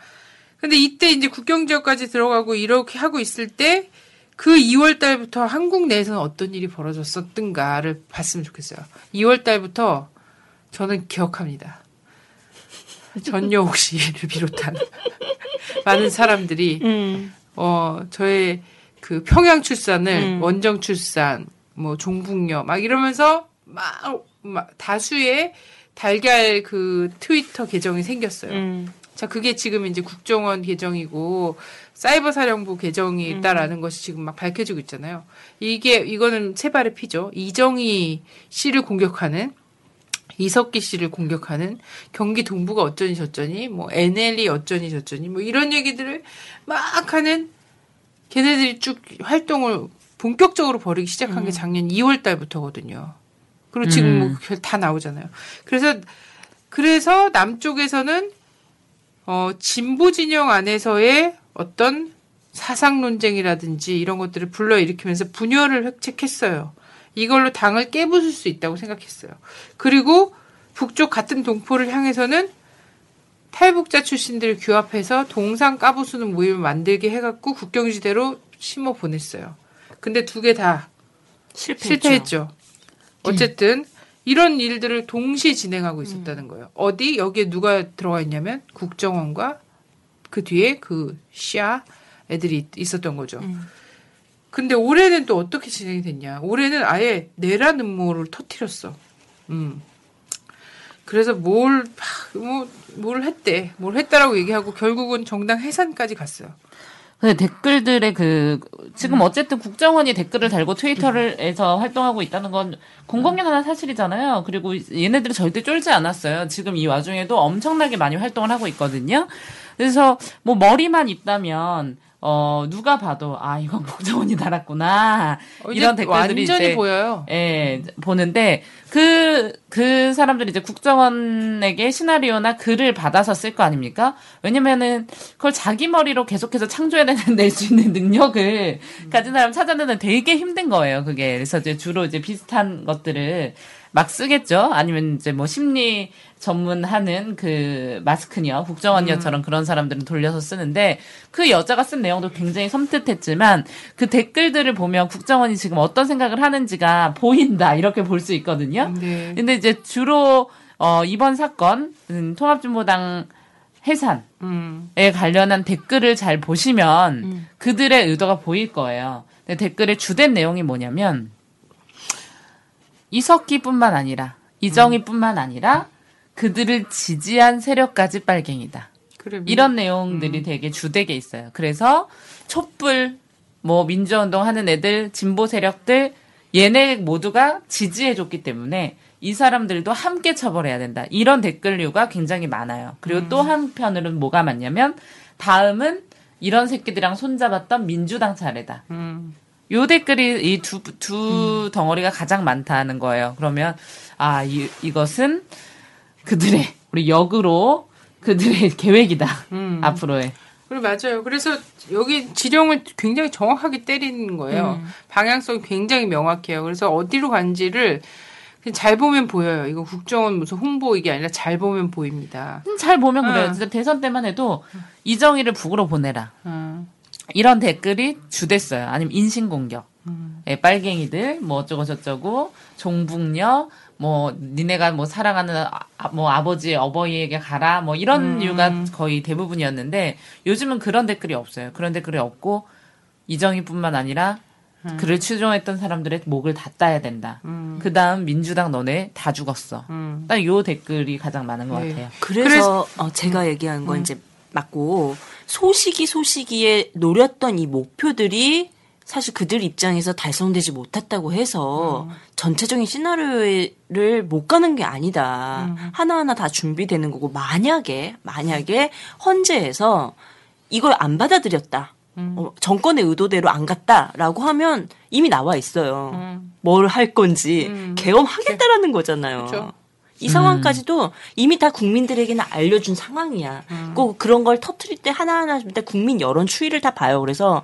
근데 이때 이제 국경 지역까지 들어가고 이렇게 하고 있을 때 그 2월 달부터 한국 내에서는 어떤 일이 벌어졌었던가를 봤으면 좋겠어요. 2월 달부터 저는 기억합니다. 전여옥 씨를 비롯한 많은 사람들이 음. 어 저의 그 평양 출산을 음. 원정 출산 뭐 종북녀 막 이러면서 막, 막 다수의 달걀 그 트위터 계정이 생겼어요. 음. 자 그게 지금 이제 국정원 계정이고 사이버 사령부 계정이 음. 있다라는 것이 지금 막 밝혀지고 있잖아요. 이게 이거는 세발의 피죠. 이정희 씨를 공격하는 이석기 씨를 공격하는 경기 동부가 어쩌니 저쩌니 뭐 NL이 어쩌니 저쩌니 뭐 이런 얘기들을 막 하는 걔네들이 쭉 활동을 본격적으로 벌이기 시작한 게 작년 2월 달부터거든요. 그리고 지금 뭐다 나오잖아요. 그래서 그래서 남쪽에서는 어 진보 진영 안에서의 어떤 사상 논쟁이라든지 이런 것들을 불러일으키면서 분열을 획책했어요. 이걸로 당을 깨부술 수 있다고 생각했어요. 그리고 북쪽 같은 동포를 향해서는 탈북자 출신들을 규합해서 동상 까부수는 모임을 만들게 해갖고 국경지대로 심어 보냈어요. 근데 두 개 다 실패했죠. 실패했죠. 어쨌든 이런 일들을 동시에 진행하고 있었다는 거예요. 어디 여기에 누가 들어가 있냐면 국정원과 그 뒤에 그 시아 애들이 있- 있었던 거죠. 근데 올해는 또 어떻게 진행이 됐냐? 올해는 아예 내란 음모를 터트렸어. 음. 그래서 뭘, 하, 뭐, 뭘 했대. 뭘 했다라고 얘기하고 결국은 정당 해산까지 갔어요. 근데 댓글들의 그 지금 어쨌든 국정원이 댓글을 달고 트위터를에서 활동하고 있다는 건 공공연한 사실이잖아요. 그리고 얘네들은 절대 쫄지 않았어요. 지금 이 와중에도 엄청나게 많이 활동을 하고 있거든요. 그래서 뭐 머리만 있다면 어 누가 봐도 아 이건 국정원이 달았구나 어, 이런 댓글들이 완전히 이제 보여요. 예, 보는데 그, 그 사람들이 이제 국정원에게 시나리오나 글을 받아서 쓸 거 아닙니까? 왜냐면은 그걸 자기 머리로 계속해서 창조해낼 수 있는 능력을 가진 사람 찾아내는 되게 힘든 거예요, 그게. 그래서 이제 주로 이제 비슷한 것들을 막 쓰겠죠? 아니면 이제 뭐 심리 전문하는 그 마스크녀, 국정원녀처럼 그런 사람들은 돌려서 쓰는데 그 여자가 쓴 내용도 굉장히 섬뜩했지만 그 댓글들을 보면 국정원이 지금 어떤 생각을 하는지가 보인다 이렇게 볼 수 있거든요. 네. 근데 이제 주로 어 이번 사건 음, 통합진보당 해산에 음. 관련한 댓글을 잘 보시면 그들의 의도가 보일 거예요. 근데 댓글의 주된 내용이 뭐냐면 이석기뿐만 아니라 이정희뿐만 아니라 그들을 지지한 세력까지 빨갱이다. 그래. 이런 내용들이 되게 주되게 있어요. 그래서 촛불, 뭐 민주운동 하는 애들, 진보 세력들 얘네 모두가 지지해줬기 때문에 이 사람들도 함께 처벌해야 된다. 이런 댓글류가 굉장히 많아요. 그리고 또 한편으로는 뭐가 많냐면 다음은 이런 새끼들이랑 손잡았던 민주당 차례다. 음. 요 댓글이 이 두두 덩어리가 가장 많다는 거예요. 그러면 아 이, 이것은 그들의 우리 역으로 그들의 계획이다. 음. 앞으로의. 그래 맞아요. 그래서 여기 지령을 굉장히 정확하게 때리는 거예요. 방향성이 굉장히 명확해요. 그래서 어디로 간지를 잘 보면 보여요. 이거 국정원 무슨 홍보 이게 아니라 잘 보면 보입니다. 음, 잘 보면 그래요. 응. 진짜 대선 때만 해도 이정희를 북으로 보내라. 음. 이런 댓글이 주됐어요. 아니면 인신공격. 음. 예, 빨갱이들, 뭐 어쩌고 저쩌고, 종북녀, 뭐, 니네가 뭐 사랑하는 아, 뭐 아버지, 어버이에게 가라, 뭐 이런 음. 이유가 거의 대부분이었는데, 요즘은 그런 댓글이 없어요. 그런 댓글이 없고, 이정희뿐만 아니라, 그를 추종했던 사람들의 목을 다 따야 된다. 음. 그 다음 민주당 너네 다 죽었어. 음. 딱요 댓글이 가장 많은 것 네. 같아요. 그래서 어, 제가 얘기한 건 이제 맞고 소시기 소시기에 노렸던 이 목표들이 사실 그들 입장에서 달성되지 못했다고 해서 전체적인 시나리오를 못 가는 게 아니다. 하나하나 다 준비되는 거고 만약에 만약에 헌재에서 이걸 안 받아들였다. 어, 정권의 의도대로 안 갔다라고 하면 이미 나와 있어요. 뭘 할 건지 음. 개엄하겠다라는 거잖아요. 그쵸. 이 상황까지도 이미 다 국민들에게는 알려준 상황이야. 꼭 그런 걸 터트릴 때 하나하나 때 국민 여론 추이를 다 봐요. 그래서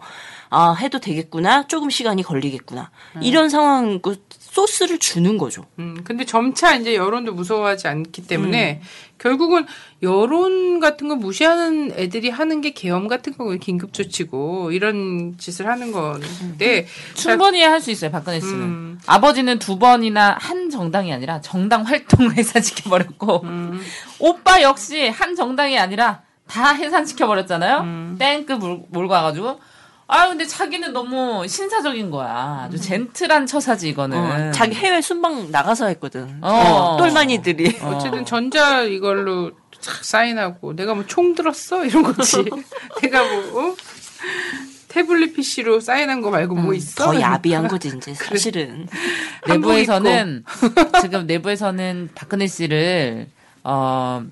아 해도 되겠구나. 조금 시간이 걸리겠구나. 이런 상황 그 소스를 주는 거죠. 음, 근데 점차 이제 여론도 무서워하지 않기 때문에 결국은 여론 같은 거 무시하는 애들이 하는 게 계엄 같은 거고 긴급 조치고 이런 짓을 하는 건데 충분히 할 수 있어요, 박근혜 씨는. 음. 아버지는 두 번이나 한 정당이 아니라 정당 활동을 해산시켜 버렸고, 음. 오빠 역시 한 정당이 아니라 다 해산시켜 버렸잖아요? 음. 땡크 물- 몰고 와가지고. 아 근데 자기는 너무 신사적인 거야. 아주 젠틀한 처사지, 이거는. 어, 자기 해외 순방 나가서 했거든. 어. 어, 똘마니들이. 어쨌든 전자 이걸로 착 사인하고 내가 뭐 총 들었어 이런 거지. 내가 뭐 어? 태블릿 PC로 사인한 거 말고 뭐 있어? 더 야비한 거지 이제 사실은. 내부에서는, 지금 내부에서는 박근혜 씨를, 어,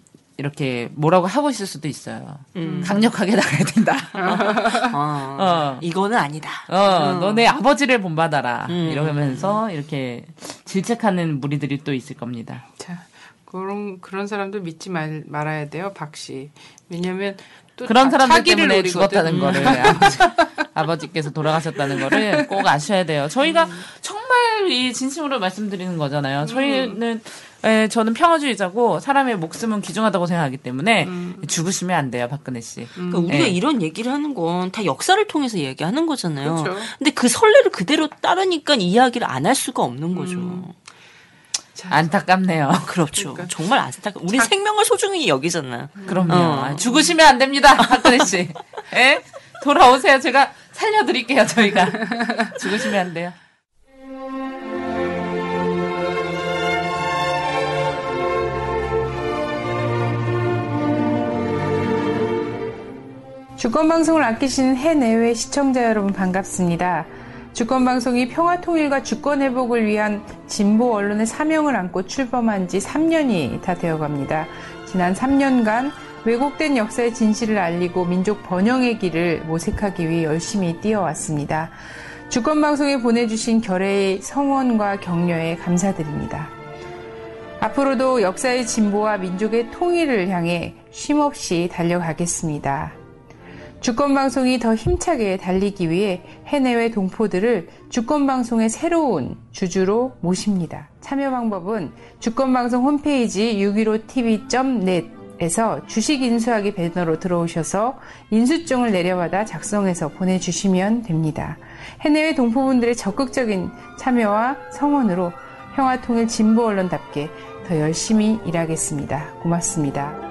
이렇게 뭐라고 하고 있을 수도 있어요. 음. 강력하게 나가야 된다. 어, 어. 이거는 아니다. 어, 너네 아버지를 본받아라. 음. 이러면서 이렇게 질책하는 무리들이 또 있을 겁니다. 자, 그런 그런 사람들 믿지 말, 말아야 돼요, 박 씨. 왜냐면 또 그런 자- 사람들 차기를 때문에 노리거든. 죽었다는 거를 아버지, 아버지 께서 돌아가셨다는 거를 꼭 아셔야 돼요. 저희가 음. 정말 이 진심으로 말씀드리는 거잖아요. 저희는 에, 저는 평화주의자고 사람의 목숨은 귀중하다고 생각하기 때문에 음. 죽으시면 안 돼요, 박근혜 씨. 그러니까 우리가 네. 이런 얘기를 하는 건 다 역사를 통해서 얘기하는 거잖아요. 그렇죠. 근데 그 선례를 그대로 따르니까 이야기를 안 할 수가 없는 거죠. 음. 자, 안타깝네요. 그렇죠. 그러니까. 정말 안타까. 우리 생명을 소중히 여기잖아. 그럼요. 어. 아, 죽으시면 안 됩니다, 박근혜 씨. 예? 돌아오세요. 제가 살려드릴게요, 저희가. 죽으시면 안 돼요. 주권방송을 아끼시는 해내외 시청자 여러분 반갑습니다. 주권방송이 평화통일과 주권회복을 위한 진보 언론의 사명을 안고 출범한 지 3년이 다 되어갑니다. 지난 3년간 왜곡된 역사의 진실을 알리고 민족 번영의 길을 모색하기 위해 열심히 뛰어왔습니다. 주권방송에 보내주신 결의의 성원과 격려에 감사드립니다. 앞으로도 역사의 진보와 민족의 통일을 향해 쉼없이 달려가겠습니다. 주권방송이 더 힘차게 달리기 위해 해내외 동포들을 주권방송의 새로운 주주로 모십니다. 참여 방법은 주권방송 홈페이지 615tv.net에서 주식 인수하기 배너로 들어오셔서 인수증을 내려받아 작성해서 보내주시면 됩니다. 해내외 동포분들의 적극적인 참여와 성원으로 평화통일 진보 언론답게 더 열심히 일하겠습니다. 고맙습니다.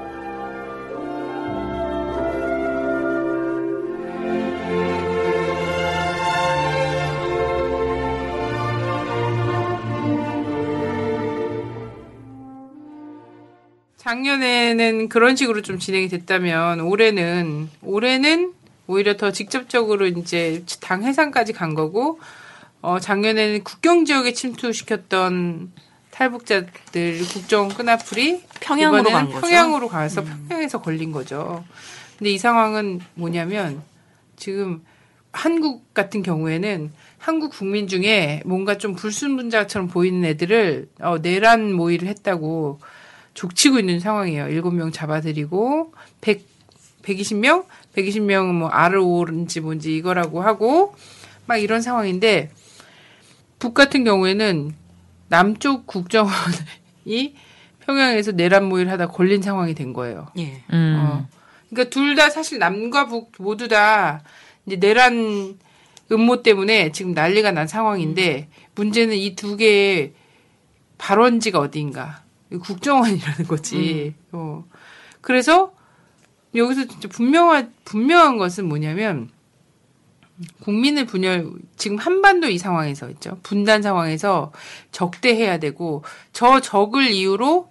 작년에는 그런 식으로 좀 진행이 됐다면 올해는 올해는 오히려 더 직접적으로 이제 당 해상까지 간 거고 어 작년에는 국경 지역에 침투시켰던 탈북자들 국정 끈앞풀이 평양으로 간 거죠. 평양으로 가서 평양에서 걸린 거죠. 근데 이 상황은 뭐냐면 지금 한국 같은 경우에는 한국 국민 중에 뭔가 좀 불순분자처럼 보이는 애들을 어, 내란 모의를 했다고 족치고 있는 상황이에요. 일곱 명 잡아들이고 100 120명, 120명은 뭐 알을 오른지 뭔지 이거라고 하고 막 이런 상황인데 북 같은 경우에는 남쪽 국정원이 평양에서 내란 모의를 하다 걸린 상황이 된 거예요. 예. 음. 어. 그러니까 둘 다 사실 남과 북 모두 다 이제 내란 음모 때문에 지금 난리가 난 상황인데 문제는 이 두 개의 발원지가 어디인가. 국정원이라는 거지. 어. 그래서 여기서 진짜 분명한 분명한 것은 뭐냐면 국민을 분열 지금 한반도 이 상황에서 있죠. 분단 상황에서 적대해야 되고 저 적을 이유로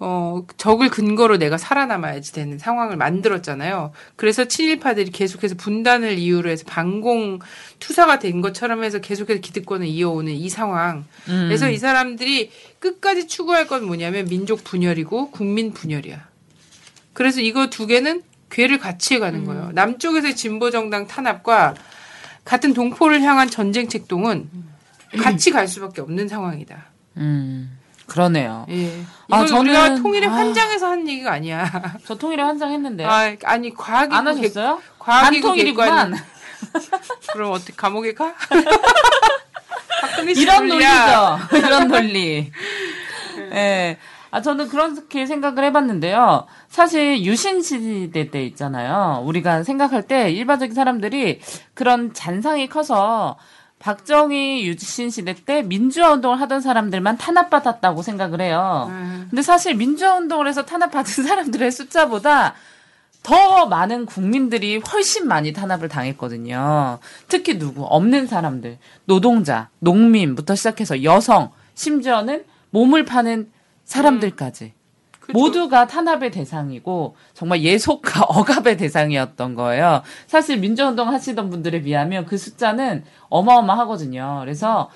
어, 적을 근거로 내가 살아남아야지 되는 상황을 만들었잖아요. 그래서 친일파들이 계속해서 분단을 이유로 해서 반공 투사가 된 것처럼 해서 계속해서 기득권을 이어오는 이 상황. 음. 그래서 이 사람들이 끝까지 추구할 건 뭐냐면 민족 분열이고 국민 분열이야. 그래서 이거 두 개는 괴를 같이 해가는 거예요. 남쪽에서의 진보 정당 탄압과 같은 동포를 향한 전쟁 책동은 같이 갈 수밖에 없는 상황이다. 음. 그러네요. 예. 아, 저는- 우리가 통일의 아. 환장에서 한 얘기가 아니야. 저 통일에 환장했는데. 아, 아니 과학이 안 하셨어요? 과학이고 반통일이구만. 객관이- 그럼 어떻게 감옥에 가? 이런 논리야. 논리죠. 이런 논리. 예. 아, 저는 그렇게 생각을 해봤는데요. 사실 유신 시대 때 있잖아요. 우리가 생각할 때 일반적인 사람들이 그런 잔상이 커서 박정희 유신 시대 때 민주화 운동을 하던 사람들만 탄압받았다고 생각을 해요. 음. 근데 사실 민주화 운동을 해서 탄압받은 사람들의 숫자보다 더 많은 국민들이 훨씬 많이 탄압을 당했거든요. 특히 누구? 없는 사람들. 노동자, 농민부터 시작해서 여성, 심지어는 몸을 파는 사람들까지. 그죠. 모두가 탄압의 대상이고 정말 예속과 억압의 대상이었던 거예요. 사실 민주운동 하시던 분들에 비하면 그 숫자는 어마어마하거든요. 그래서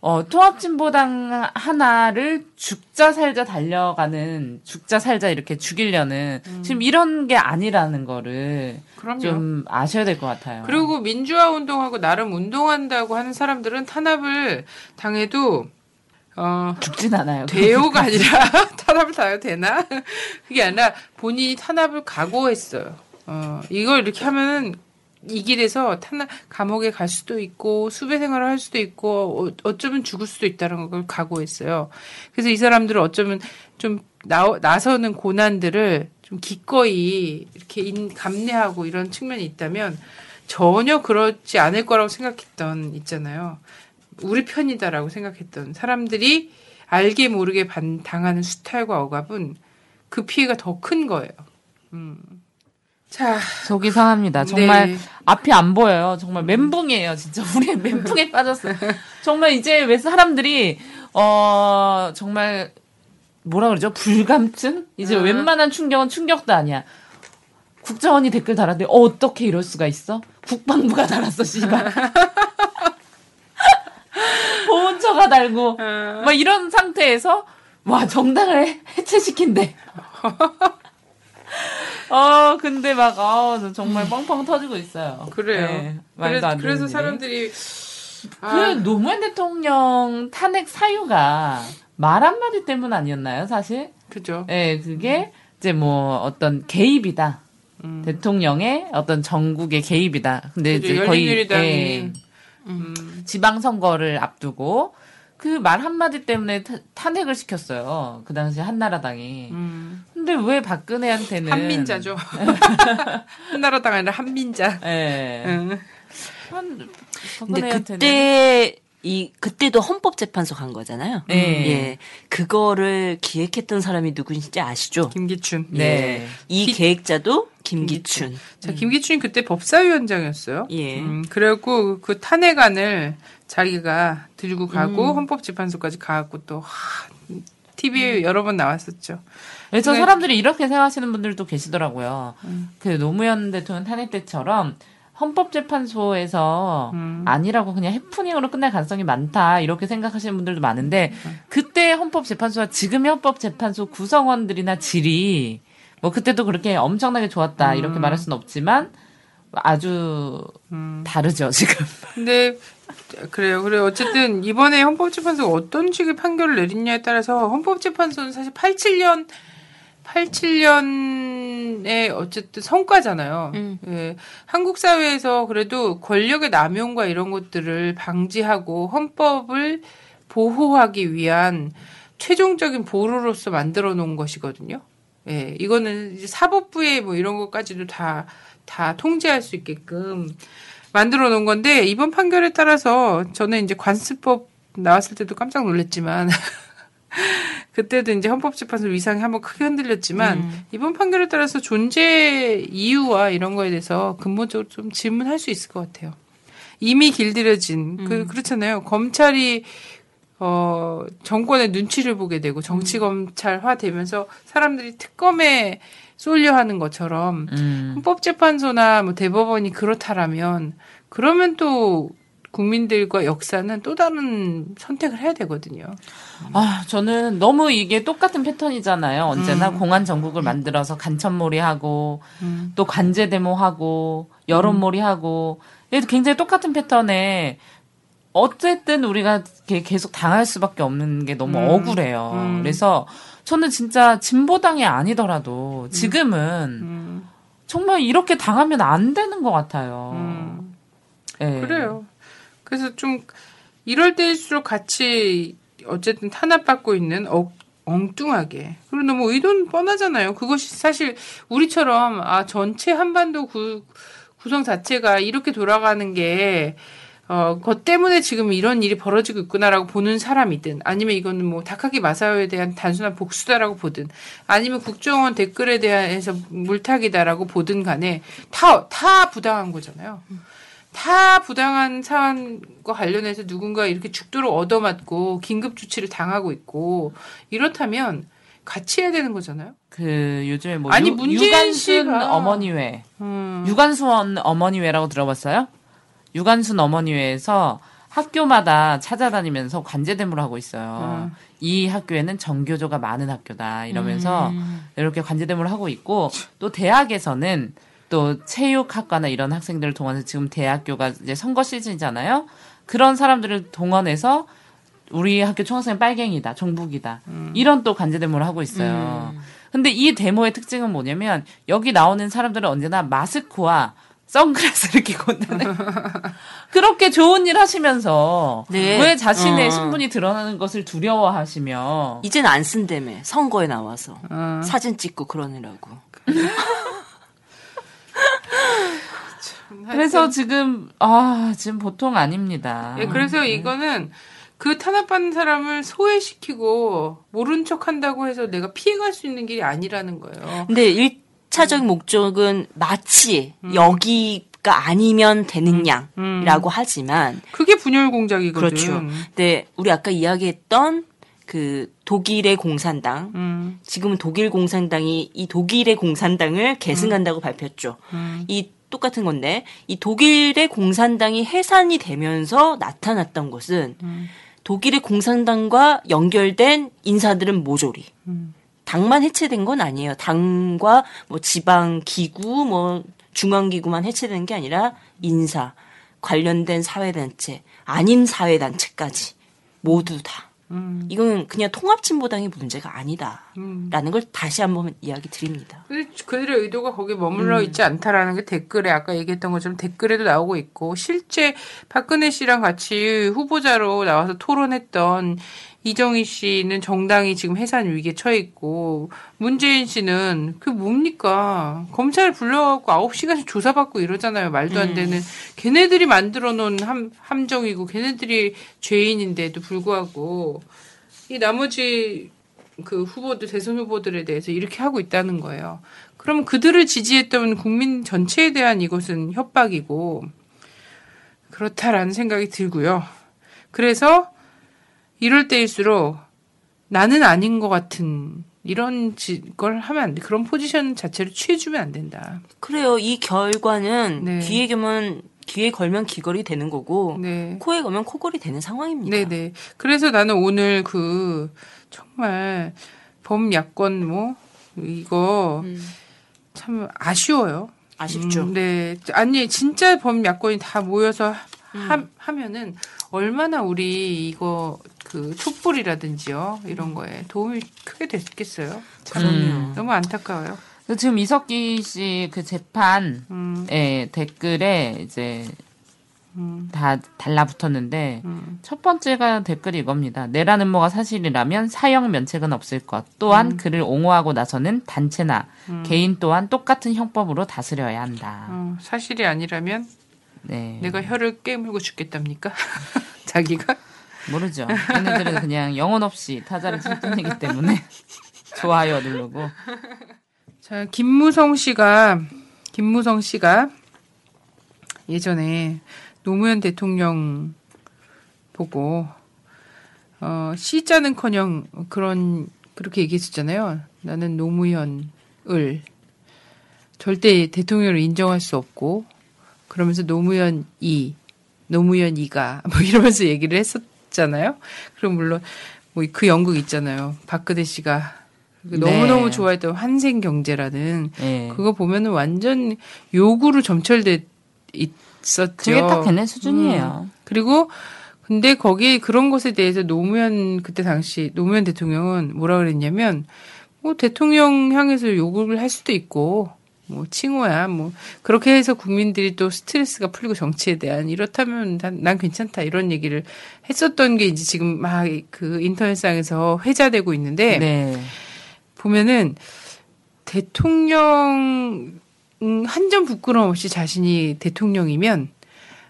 어, 통합진보당 하나를 죽자 살자 달려가는 죽자 살자 이렇게 죽이려는 지금 이런 게 아니라는 거를 그럼요. 좀 아셔야 될 것 같아요. 그리고 민주화 운동하고 나름 운동한다고 하는 사람들은 탄압을 당해도 어 죽진 않아요. 돼요가 아니라 탄압을 당해도 되나? 그게 아니라 본인이 탄압을 각오했어요. 어 이걸 이렇게 하면은 이 길에서 탄압 감옥에 갈 수도 있고 수배 생활을 할 수도 있고 어, 어쩌면 죽을 수도 있다는 걸 각오했어요. 그래서 이 사람들은 어쩌면 좀 나, 나서는 고난들을 좀 기꺼이 이렇게 인, 감내하고 이런 측면이 있다면 전혀 그렇지 않을 거라고 생각했던 있잖아요. 우리 편이다라고 생각했던 사람들이 알게 모르게 반, 당하는 수탈과 억압은 그 피해가 더 큰 거예요. 음. 자, 속이 상합니다. 정말 네. 앞이 안 보여요. 정말 멘붕이에요. 진짜 우리 멘붕에 빠졌어요. 정말 이제 왜 사람들이 어 정말 뭐라 그러죠? 불감증? 이제 음. 웬만한 충격은 충격도 아니야. 국정원이 댓글 달았는데 어, 어떻게 이럴 수가 있어? 국방부가 달았어, 씨발. 보훈처가 달고 막 이런 상태에서 와 정당을 해- 해체시킨대. 어 근데 막 아, 정말 뻥뻥 터지고 있어요. 그래요. 네, 말도 그래, 안 그래서. 사람들이 그 아, 노무현 대통령 탄핵 사유가 말 한마디 때문 아니었나요, 사실? 그죠. 예, 그게 이제 뭐 어떤 개입이다. 음. 대통령의 어떤 전국의 개입이다. 근데 그죠. 이제 거의 예, 음, 지방선거를 앞두고 그 말 한마디 때문에 타- 탄핵을 시켰어요. 그 당시 한나라당이. 음. 근데 왜 박근혜한테는 한민자죠. 한나라당 아니라 한민자. 예. 응. 한- 근데 박근혜한테는 그때 이 그때도 헌법재판소 간 거잖아요. 네. 예. 그거를 기획했던 사람이 누구인지 아시죠? 김기춘. 네. 이 기- 계획자도 김기춘. 자, 김기춘이 그때 법사위원장이었어요. 예. 음, 그래갖고 그 탄핵안을 자기가 들고 가고 음. 헌법재판소까지 가갖고 또 하, TV에 여러 번 나왔었죠. 그래서 네. 사람들이 이렇게 생각하시는 분들도 계시더라고요. 음. 그 노무현 대통령 탄핵 때처럼 헌법재판소에서 음. 아니라고 그냥 해프닝으로 끝날 가능성이 많다 이렇게 생각하시는 분들도 많은데 음. 그때 헌법재판소와 지금의 헌법재판소 구성원들이나 질이 뭐 그때도 그렇게 엄청나게 좋았다 이렇게 말할 수는 없지만 아주 음. 다르죠 지금. 근데 그래요. 그래 어쨌든 이번에 헌법재판소가 어떤 식의 판결을 내리냐에 따라서 헌법재판소는 사실 87년 87년의 어쨌든 성과잖아요. 음. 예. 한국 사회에서 그래도 권력의 남용과 이런 것들을 방지하고 헌법을 보호하기 위한 최종적인 보루로서 만들어 놓은 것이거든요. 예, 이거는 이제 사법부의 뭐 이런 것까지도 다, 다 통제할 수 있게끔 만들어 놓은 건데, 이번 판결에 따라서 저는 이제 관습법 나왔을 때도 깜짝 놀랐지만, 그때도 이제 헌법재판소 위상이 한번 크게 흔들렸지만, 음. 이번 판결에 따라서 존재 이유와 이런 거에 대해서 근본적으로 좀 질문할 수 있을 것 같아요. 이미 길들여진, 음. 그, 그렇잖아요. 검찰이 어, 정권의 눈치를 보게 되고 정치 검찰화 되면서 사람들이 특검에 쏠려 하는 것처럼 음. 헌법재판소나 뭐 대법원이 그렇다라면 그러면 또 국민들과 역사는 또 다른 선택을 해야 되거든요. 아, 저는 너무 이게 똑같은 패턴이잖아요. 언제나 음. 공안 정국을 만들어서 간첩몰이 하고, 음. 또 관제 데모하고, 여론몰이 하고, 얘도 굉장히 똑같은 패턴에, 어쨌든 우리가 계속 당할 수밖에 없는 게 너무 음. 억울해요. 음. 그래서 저는 진짜 진보당이 아니더라도 지금은 음. 정말 이렇게 당하면 안 되는 것 같아요. 음. 예. 그래요. 그래서 좀 이럴 때일수록 같이 어쨌든 탄압받고 있는 억, 엉뚱하게 그리고 너무 의도는 뻔하잖아요. 그것이 사실 우리처럼 아 전체 한반도 구, 구성 자체가 이렇게 돌아가는 게 어, 것 때문에 지금 이런 일이 벌어지고 있구나라고 보는 사람이든, 아니면 이거는 뭐, 다카기 마사오에 대한 단순한 복수다라고 보든, 아니면 국정원 댓글에 대해서 물타기다라고 보든 간에, 다, 다 부당한 거잖아요. 다 부당한 사안과 관련해서 누군가 이렇게 죽도록 얻어맞고, 긴급 조치를 당하고 있고, 이렇다면, 같이 해야 되는 거잖아요. 그 요즘에 뭐 아니, 유, 문재인 유관순 씨가- 어머니회, 음. 유관순 어머니회라고 들어봤어요? 유관순 어머니회에서 학교마다 찾아다니면서 관제대모를 하고 있어요. 음. 이 학교에는 정교조가 많은 학교다 이러면서 음. 이렇게 관제대모를 하고 있고 또 대학에서는 또 체육학과나 이런 학생들을 동원해서 지금 대학교가 이제 선거 시즌이잖아요. 그런 사람들을 동원해서 우리 학교 총학생 빨갱이다, 종북이다. 음. 이런 또 관제데모를 하고 있어요. 근데 이 데모의 특징은 뭐냐면 여기 나오는 사람들은 언제나 마스크와 선글라스를 끼고 온다는 그렇게 좋은 일 하시면서 네. 왜 자신의 어. 신분이 드러나는 것을 두려워하시며 이젠 안 쓴다며 선거에 나와서 어. 사진 찍고 그러느라고. 그래서 지금 아 지금 보통 아닙니다. 예, 그래서 이거는 그 탄압받는 사람을 소외시키고 모른 척 한다고 해서 내가 피해갈 수 있는 길이 아니라는 거예요. 근데 일차적인 목적은 마치 여기 가 아니면 되는 양이라고 하지만 그게 분열 공작이거든. 그렇죠. 근데 우리 아까 이야기했던 그 독일의 공산당 음, 지금은 독일 공산당이 이 독일의 공산당을 계승한다고 발표했죠. 음. 이 똑같은 건데 이 독일의 공산당이 해산이 되면서 나타났던 것은 음. 독일의 공산당과 연결된 인사들은 모조리. 음. 당만 해체된 건 아니에요. 당과 뭐 지방 기구 뭐 중앙 기구만 해체된 게 아니라 인사 관련된 사회 단체 아닌 사회 단체까지 모두 다. 음. 이건 그냥 통합진보당의 문제가 아니다라는 음. 걸 다시 한번 이야기 드립니다. 근데 그들의 의도가 거기에 머물러 있지 않다라는 게 댓글에 아까 얘기했던 것처럼 댓글에도 나오고 있고 실제 박근혜 씨랑 같이 후보자로 나와서 토론했던 이정희 씨는 정당이 지금 해산 위기에 처해 있고 문재인 씨는 그 뭡니까 검찰 불러갖고 9시간씩 조사받고 이러잖아요 말도 안 되는 걔네들이 만들어 놓은 함, 함정이고 걔네들이 죄인인데도 불구하고 이 나머지 그 후보들 대선 후보들에 대해서 이렇게 하고 있다는 거예요. 그럼 그들을 지지했던 국민 전체에 대한 이것은 협박이고 그렇다라는 생각이 들고요. 그래서 이럴 때일수록 나는 아닌 것 같은 이런 지- 걸 하면 안 돼. 그런 포지션 자체를 취해주면 안 된다. 그래요. 이 결과는 네. 귀에 걸면 귀에 걸면 귀걸이 되는 거고 네. 코에 걸면 코걸이 되는 상황입니다. 네네. 그래서 나는 오늘 그 정말 범야권 뭐 이거 참 아쉬워요. 아쉽죠. 음, 네. 아니, 진짜 범야권이 다 모여서 하, 하면은 얼마나 우리 이거 그 촛불이라든지요. 이런 거에 도움이 크게 됐겠어요. 참 그럼요. 너무 안타까워요. 지금 이석기 씨 그 재판 음. 에 댓글에 이제 다 달라붙었는데 음. 첫 번째가 댓글이 이겁니다. 내라는 뭐가 사실이라면 사형 면책은 없을 것. 또한 음. 그를 옹호하고 나서는 단체나 개인 또한 똑같은 형법으로 다스려야 한다. 어, 사실이 아니라면 네. 내가 혀를 깨물고 죽겠답니까? 자기가? 모르죠. 얘네들은 그냥 영혼 없이 타자를 칠 뿐이기 때문에 좋아요 누르고 자, 김무성 씨가, 김무성 씨가 예전에 노무현 대통령 보고, 어, 시자는 커녕 그런, 그렇게 얘기했었잖아요. 나는 노무현을 절대 대통령을 인정할 수 없고, 그러면서 노무현 이, 노무현 이가, 뭐 이러면서 얘기를 했었 잖아요. 그럼 물론, 뭐 그 연극 있잖아요. 박근혜 씨가 그 네. 너무너무 좋아했던 환생 경제라는 예. 그거 보면은 완전 요구로 점철돼 있었죠. 그게 딱 걔네 수준이에요. 음. 그리고 근데 거기 그런 것에 대해서 노무현 그때 당시 노무현 대통령은 뭐라 그랬냐면 뭐 대통령 향해서 요구를 할 수도 있고 뭐 칭호야 뭐 그렇게 해서 국민들이 또 스트레스가 풀리고 정치에 대한 이렇다면 난, 난 괜찮다 이런 얘기를 했었던 게 이제 지금 막 그 인터넷상에서 회자되고 있는데 네. 보면은 대통령 음, 한점 부끄러움 없이 자신이 대통령이면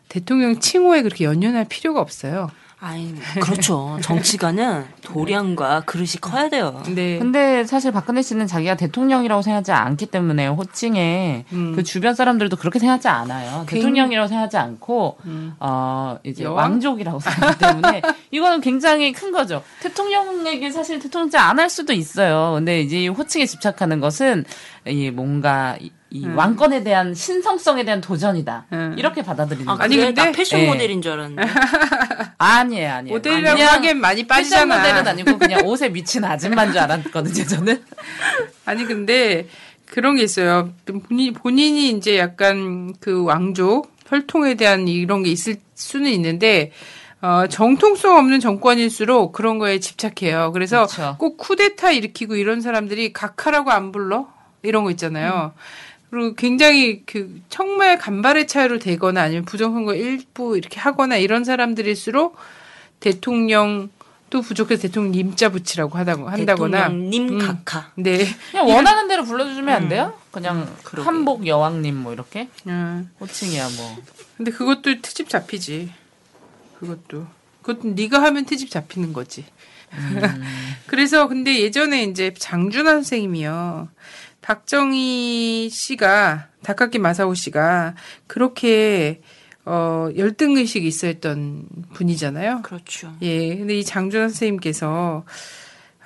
대통령 칭호에 그렇게 연연할 필요가 없어요. 아니, 그렇죠. 정치가는 도량과 그릇이 커야 돼요. 근데 근데 사실 박근혜 씨는 자기가 대통령이라고 생각하지 않기 때문에 호칭에 음. 그 주변 사람들도 그렇게 생각하지 않아요. 굉- 대통령이라고 생각하지 않고 음. 어 이제 여왕? 왕족이라고 생각하기 때문에 이거는 굉장히 큰 거죠. 대통령에게 사실 대통령제 안 할 수도 있어요. 근데 이제 이 호칭에 집착하는 것은 이 뭔가 이, 이 음. 왕권에 대한 신성성에 대한 도전이다. 음. 이렇게 받아들이는 아, 거죠. 아니? 근데- 나 패션 예. 모델인 줄 알았는데. 아니에요, 아니에요. 모델이라고 하기엔 많이 패션 빠지잖아. 모델은 아니고 그냥 옷에 미친 아줌마인 줄 알았거든요, 저는. 아니 근데 그런 게 있어요. 본인 본인이 이제 약간 그 왕족 혈통에 대한 이런 게 있을 수는 있는데 어, 정통성 없는 정권일수록 그런 거에 집착해요. 그래서 그쵸. 꼭 쿠데타 일으키고 이런 사람들이 각하라고 안 불러 이런 거 있잖아요. 그리고 굉장히 그 정말 간발의 차이로 되거나 아니면 부정선거 일부 이렇게 하거나 이런 사람들일수록 대통령 또 부족해서 대통령 님자 붙이라고 하다고 한다거나 대통령님 음. 각하. 네. 그냥 원하는 대로 불러주면 안 돼요? 그냥 그러게. 한복 여왕님 뭐 이렇게 음. 호칭이야 뭐. 근데 그것도 트집 잡히지. 그것도. 그것도 네가 하면 트집 잡히는 거지. 그래서 근데 예전에 이제 장준하 선생님이요. 박정희 씨가 닭깎기 마사오 씨가 그렇게 어 열등 의식이 있어했던 분이잖아요. 그렇죠. 예. 근데 이 장준하 선생님께서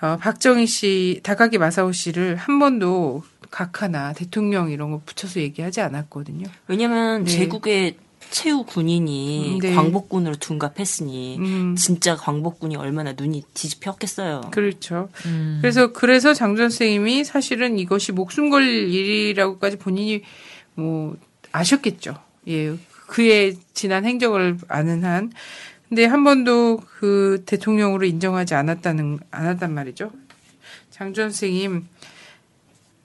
어 박정희 씨, 닭깎기 마사오 씨를 한 번도 각하나 대통령 이런 거 붙여서 얘기하지 않았거든요. 왜냐면 네. 제국의 최후 군인이 음, 네. 광복군으로 둔갑했으니 음. 진짜 광복군이 얼마나 눈이 뒤집혔겠어요. 그렇죠. 그래서 그래서 장준 선생님이 사실은 이것이 목숨 걸릴 일이라고까지 본인이 뭐 아셨겠죠. 예. 그의 지난 행적을 아는 한. 근데 한 번도 그 대통령으로 인정하지 않았다는 않았단 말이죠. 장준 선생님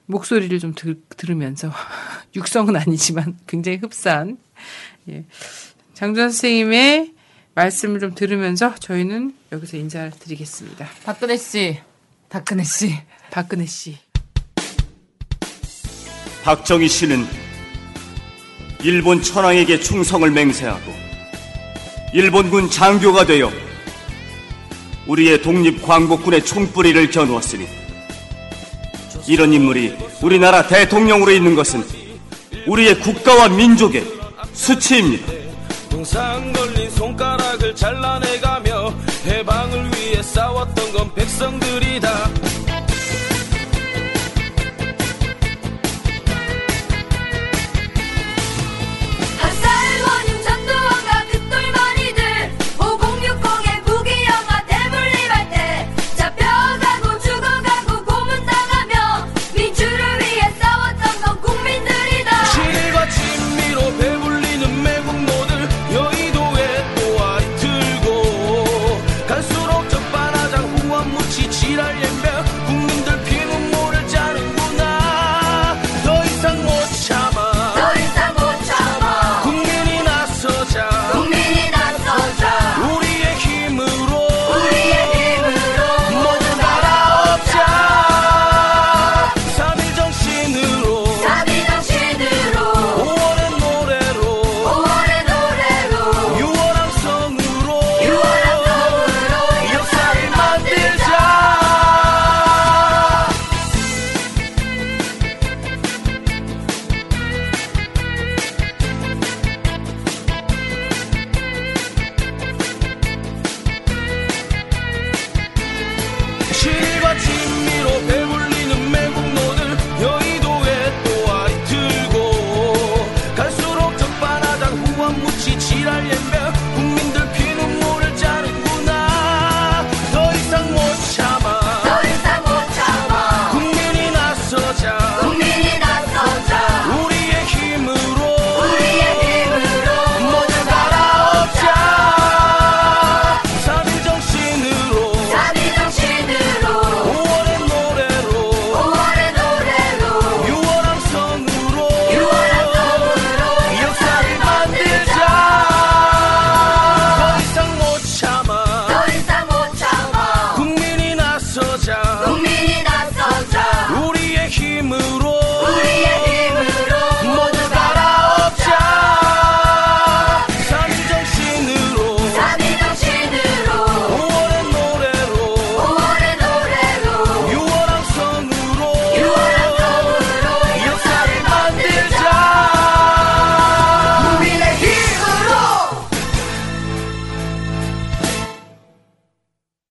목소리를 좀 들, 들으면서 육성은 아니지만 굉장히 흡사한 예. 장준 선생님의 말씀을 좀 들으면서 저희는 여기서 인사를 드리겠습니다. 박근혜 씨, 박근혜 씨. 박근혜 씨. 박정희 씨는 일본 천황에게 충성을 맹세하고 일본군 장교가 되어 우리의 독립 광복군의 총뿌리를 겨누었으니 이런 인물이 우리나라 대통령으로 있는 것은 우리의 국가와 민족의 수치입니다. 동상 걸린 손가락을 잘라내